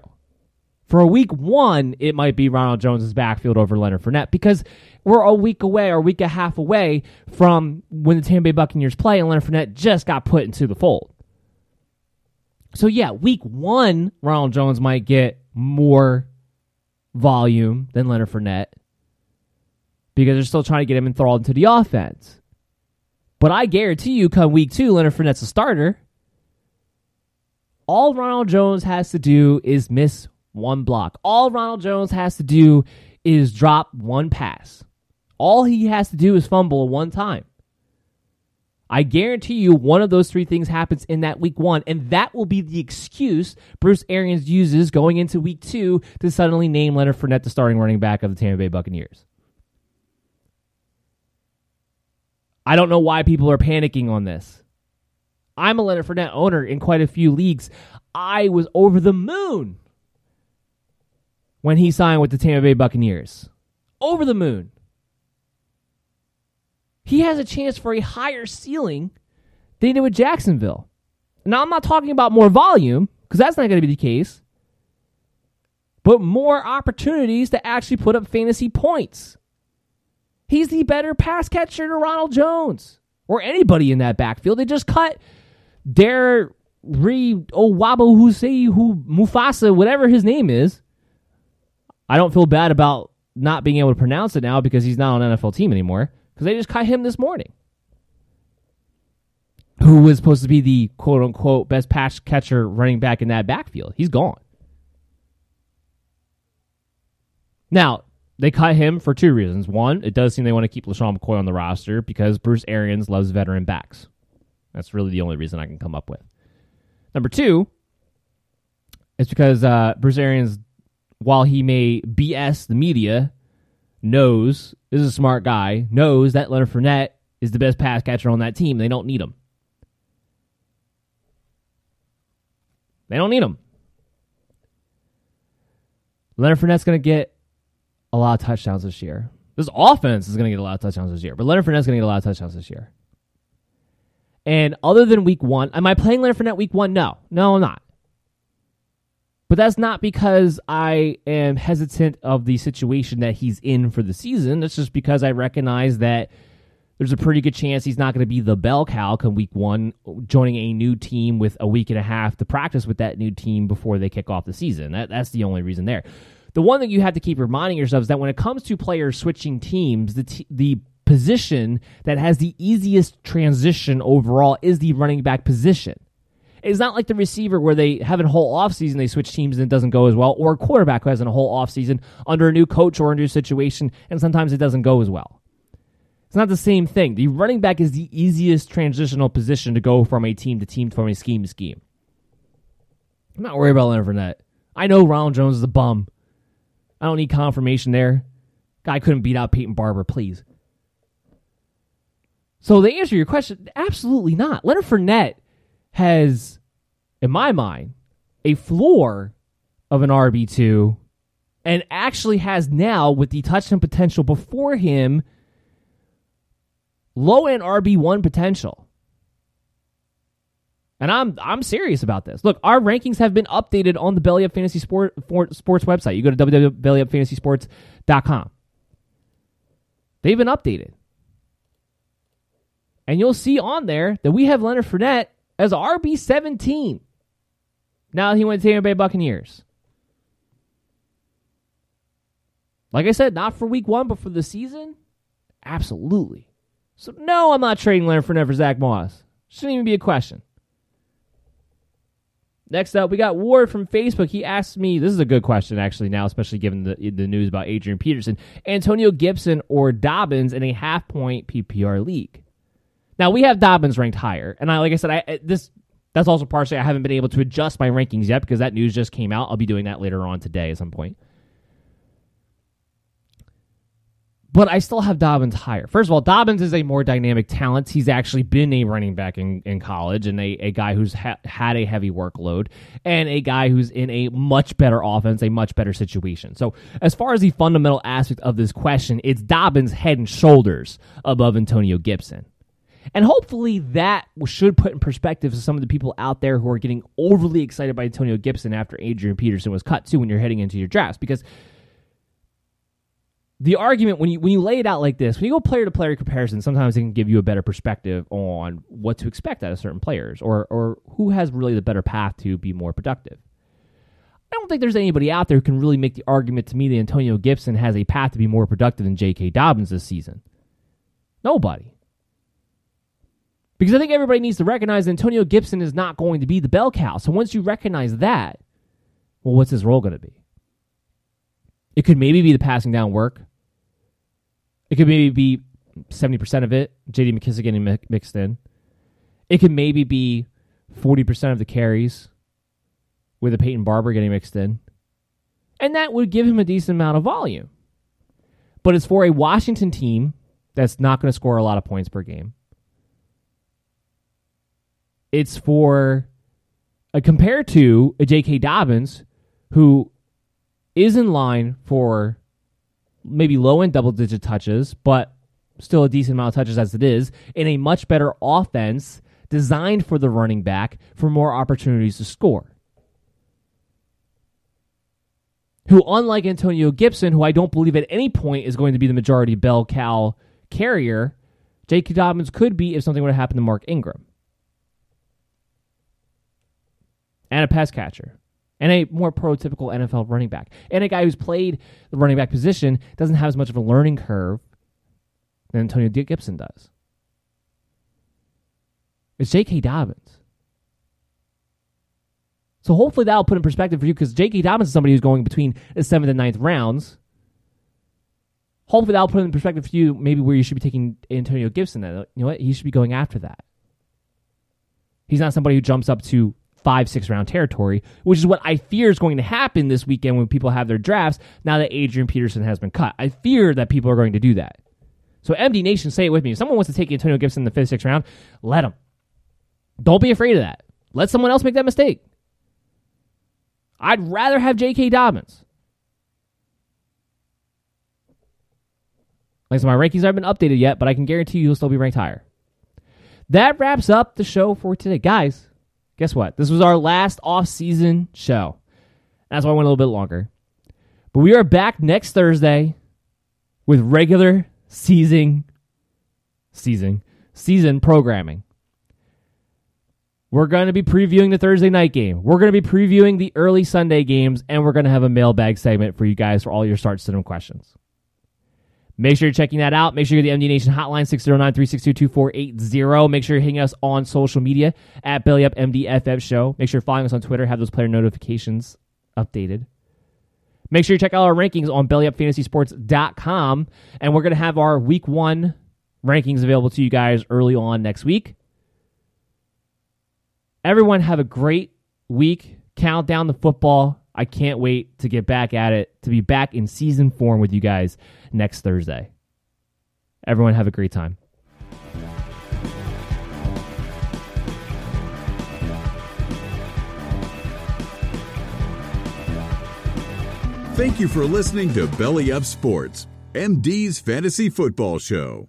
For week one, it might be Ronald Jones's backfield over Leonard Fournette because we're a week away or a week and a half away from when the Tampa Bay Buccaneers play and Leonard Fournette just got put into the fold. So yeah, week one, Ronald Jones might get more volume than Leonard Fournette because they're still trying to get him enthralled into the offense. But I guarantee you, come week two, Leonard Fournette's a starter. All Ronald Jones has to do is miss one block. All Ronald Jones has to do is drop one pass. All he has to do is fumble one time. I guarantee you one of those three things happens in that week one, and that will be the excuse Bruce Arians uses going into week two to suddenly name Leonard Fournette the starting running back of the Tampa Bay Buccaneers. I don't know why people are panicking on this. I'm a Leonard Fournette owner in quite a few leagues. I was over the moon when he signed with the Tampa Bay Buccaneers. Over the moon. He has a chance for a higher ceiling than he did with Jacksonville. Now, I'm not talking about more volume, because that's not going to be the case, but more opportunities to actually put up fantasy points. He's the better pass catcher to Ronald Jones or anybody in that backfield. They just cut Dare Re Owabo Husei who Mufasa, whatever his name is. I don't feel bad about not being able to pronounce it now because he's not on an NFL team anymore. Because they just cut him this morning. Who was supposed to be the quote unquote best pass catcher running back in that backfield? He's gone. Now, they cut him for two reasons. One, it does seem they want to keep LeSean McCoy on the roster because Bruce Arians loves veteran backs. That's really the only reason I can come up with. Number two, it's because uh, Bruce Arians, while he may BS the media, knows is a smart guy, knows that Leonard Fournette is the best pass catcher on that team. They don't need him. They don't need him. Leonard Fournette's going to get a lot of touchdowns this year. This offense is going to get a lot of touchdowns this year, but Leonard Fournette's going to get a lot of touchdowns this year. And other than week one, am I playing Leonard Fournette week one? No. No, I'm not. But that's not because I am hesitant of the situation that he's in for the season. That's just because I recognize that there's a pretty good chance he's not going to be the bell cow come week one, joining a new team with a week and a half to practice with that new team before they kick off the season. That, that's the only reason there. The one thing you have to keep reminding yourself is that when it comes to players switching teams, the t- the position that has the easiest transition overall is the running back position. It's not like the receiver where they have a whole offseason, they switch teams and it doesn't go as well, or a quarterback who has a whole offseason under a new coach or a new situation, and sometimes it doesn't go as well. It's not the same thing. The running back is the easiest transitional position to go from a team to team, from a scheme to scheme. I'm not worried about Leonard Fournette. I know Ronald Jones is a bum. I don't need confirmation there. Guy couldn't beat out Peyton Barber, please. So to answer to your question, absolutely not. Leonard Fournette has, in my mind, a floor of an RB2 and actually has now, with the touchdown potential before him, low end RB1 potential. And I'm I'm serious about this. Look, our rankings have been updated on the Belly Up Fantasy Sport, Sports website. You go to www.bellyupfantasysports.com. They've been updated. And you'll see on there that we have Leonard Fournette as RB17. Now he went to Tampa Bay Buccaneers. Like I said, not for week one, but for the season? Absolutely. So, no, I'm not trading Leonard Fournette for Zach Moss. Shouldn't even be a question. Next up, we got Ward from Facebook. He asked me, this is a good question actually now, especially given the, the news about Adrian Peterson. Antonio Gibson or Dobbins in a half point PPR league. Now we have Dobbins ranked higher, and I like I said, I this that's also partially I haven't been able to adjust my rankings yet because that news just came out. I'll be doing that later on today at some point. But I still have Dobbins higher. First of all, Dobbins is a more dynamic talent. He's actually been a running back in, in college and a, a guy who's ha- had a heavy workload and a guy who's in a much better offense, a much better situation. So, as far as the fundamental aspect of this question, it's Dobbins head and shoulders above Antonio Gibson. And hopefully that should put in perspective to some of the people out there who are getting overly excited by Antonio Gibson after Adrian Peterson was cut too when you're heading into your drafts. Because the argument when you when you lay it out like this, when you go player to player comparison, sometimes it can give you a better perspective on what to expect out of certain players or or who has really the better path to be more productive. I don't think there's anybody out there who can really make the argument to me that Antonio Gibson has a path to be more productive than J.K. Dobbins this season. Nobody. Because I think everybody needs to recognize Antonio Gibson is not going to be the bell cow. So once you recognize that, well, what's his role going to be? It could maybe be the passing down work. It could maybe be 70% of it, JD McKissic getting mixed in. It could maybe be 40% of the carries with a Peyton Barber getting mixed in. And that would give him a decent amount of volume. But it's for a Washington team that's not going to score a lot of points per game. It's for uh, compared to a J.K. Dobbins who is in line for maybe low end double digit touches, but still a decent amount of touches as it is, in a much better offense designed for the running back for more opportunities to score. Who, unlike Antonio Gibson, who I don't believe at any point is going to be the majority bell cow carrier, J.K. Dobbins could be if something were to happen to Mark Ingram. And a pass catcher and a more prototypical NFL running back. And a guy who's played the running back position doesn't have as much of a learning curve than Antonio Gibson does. It's J.K. Dobbins. So hopefully that'll put in perspective for you because J.K. Dobbins is somebody who's going between the seventh and ninth rounds. Hopefully, that'll put in perspective for you maybe where you should be taking Antonio Gibson. You know what he should be going after that. He's not somebody who jumps up to five, six round territory, which is what I fear is going to happen this weekend when people have their drafts now that Adrian Peterson has been cut. I fear that people are going to do that. So, MD Nation, say it with me. If someone wants to take Antonio Gibson in the fifth, sixth round, let him. Don't be afraid of that. Let someone else make that mistake. I'd rather have J.K. Dobbins. Like so my rankings haven't been updated yet, but I can guarantee you you'll still be ranked higher. That wraps up the show for today. Guys, guess what? This was our last off-season show. That's why I went a little bit longer. But we are back next Thursday with regular season season season programming. We're going to be previewing the Thursday night game. We're going to be previewing the early Sunday games, and we're going to have a mailbag segment for you guys for all your start sit questions. Make sure you're checking that out. Make sure you're the MD Nation hotline, 609 362 2480. Make sure you're hitting us on social media at Belly Up MDFF Show. Make sure you're following us on Twitter. Have those player notifications updated. Make sure you check out our rankings on bellyupfantasysports.com. And we're going to have our week one rankings available to you guys early on next week. Everyone have a great week. Count down the football. I can't wait to get back at it, to be back in season form with you guys next Thursday. Everyone have a great time. Thank you for listening to Belly Up Sports, MD's Fantasy Football Show.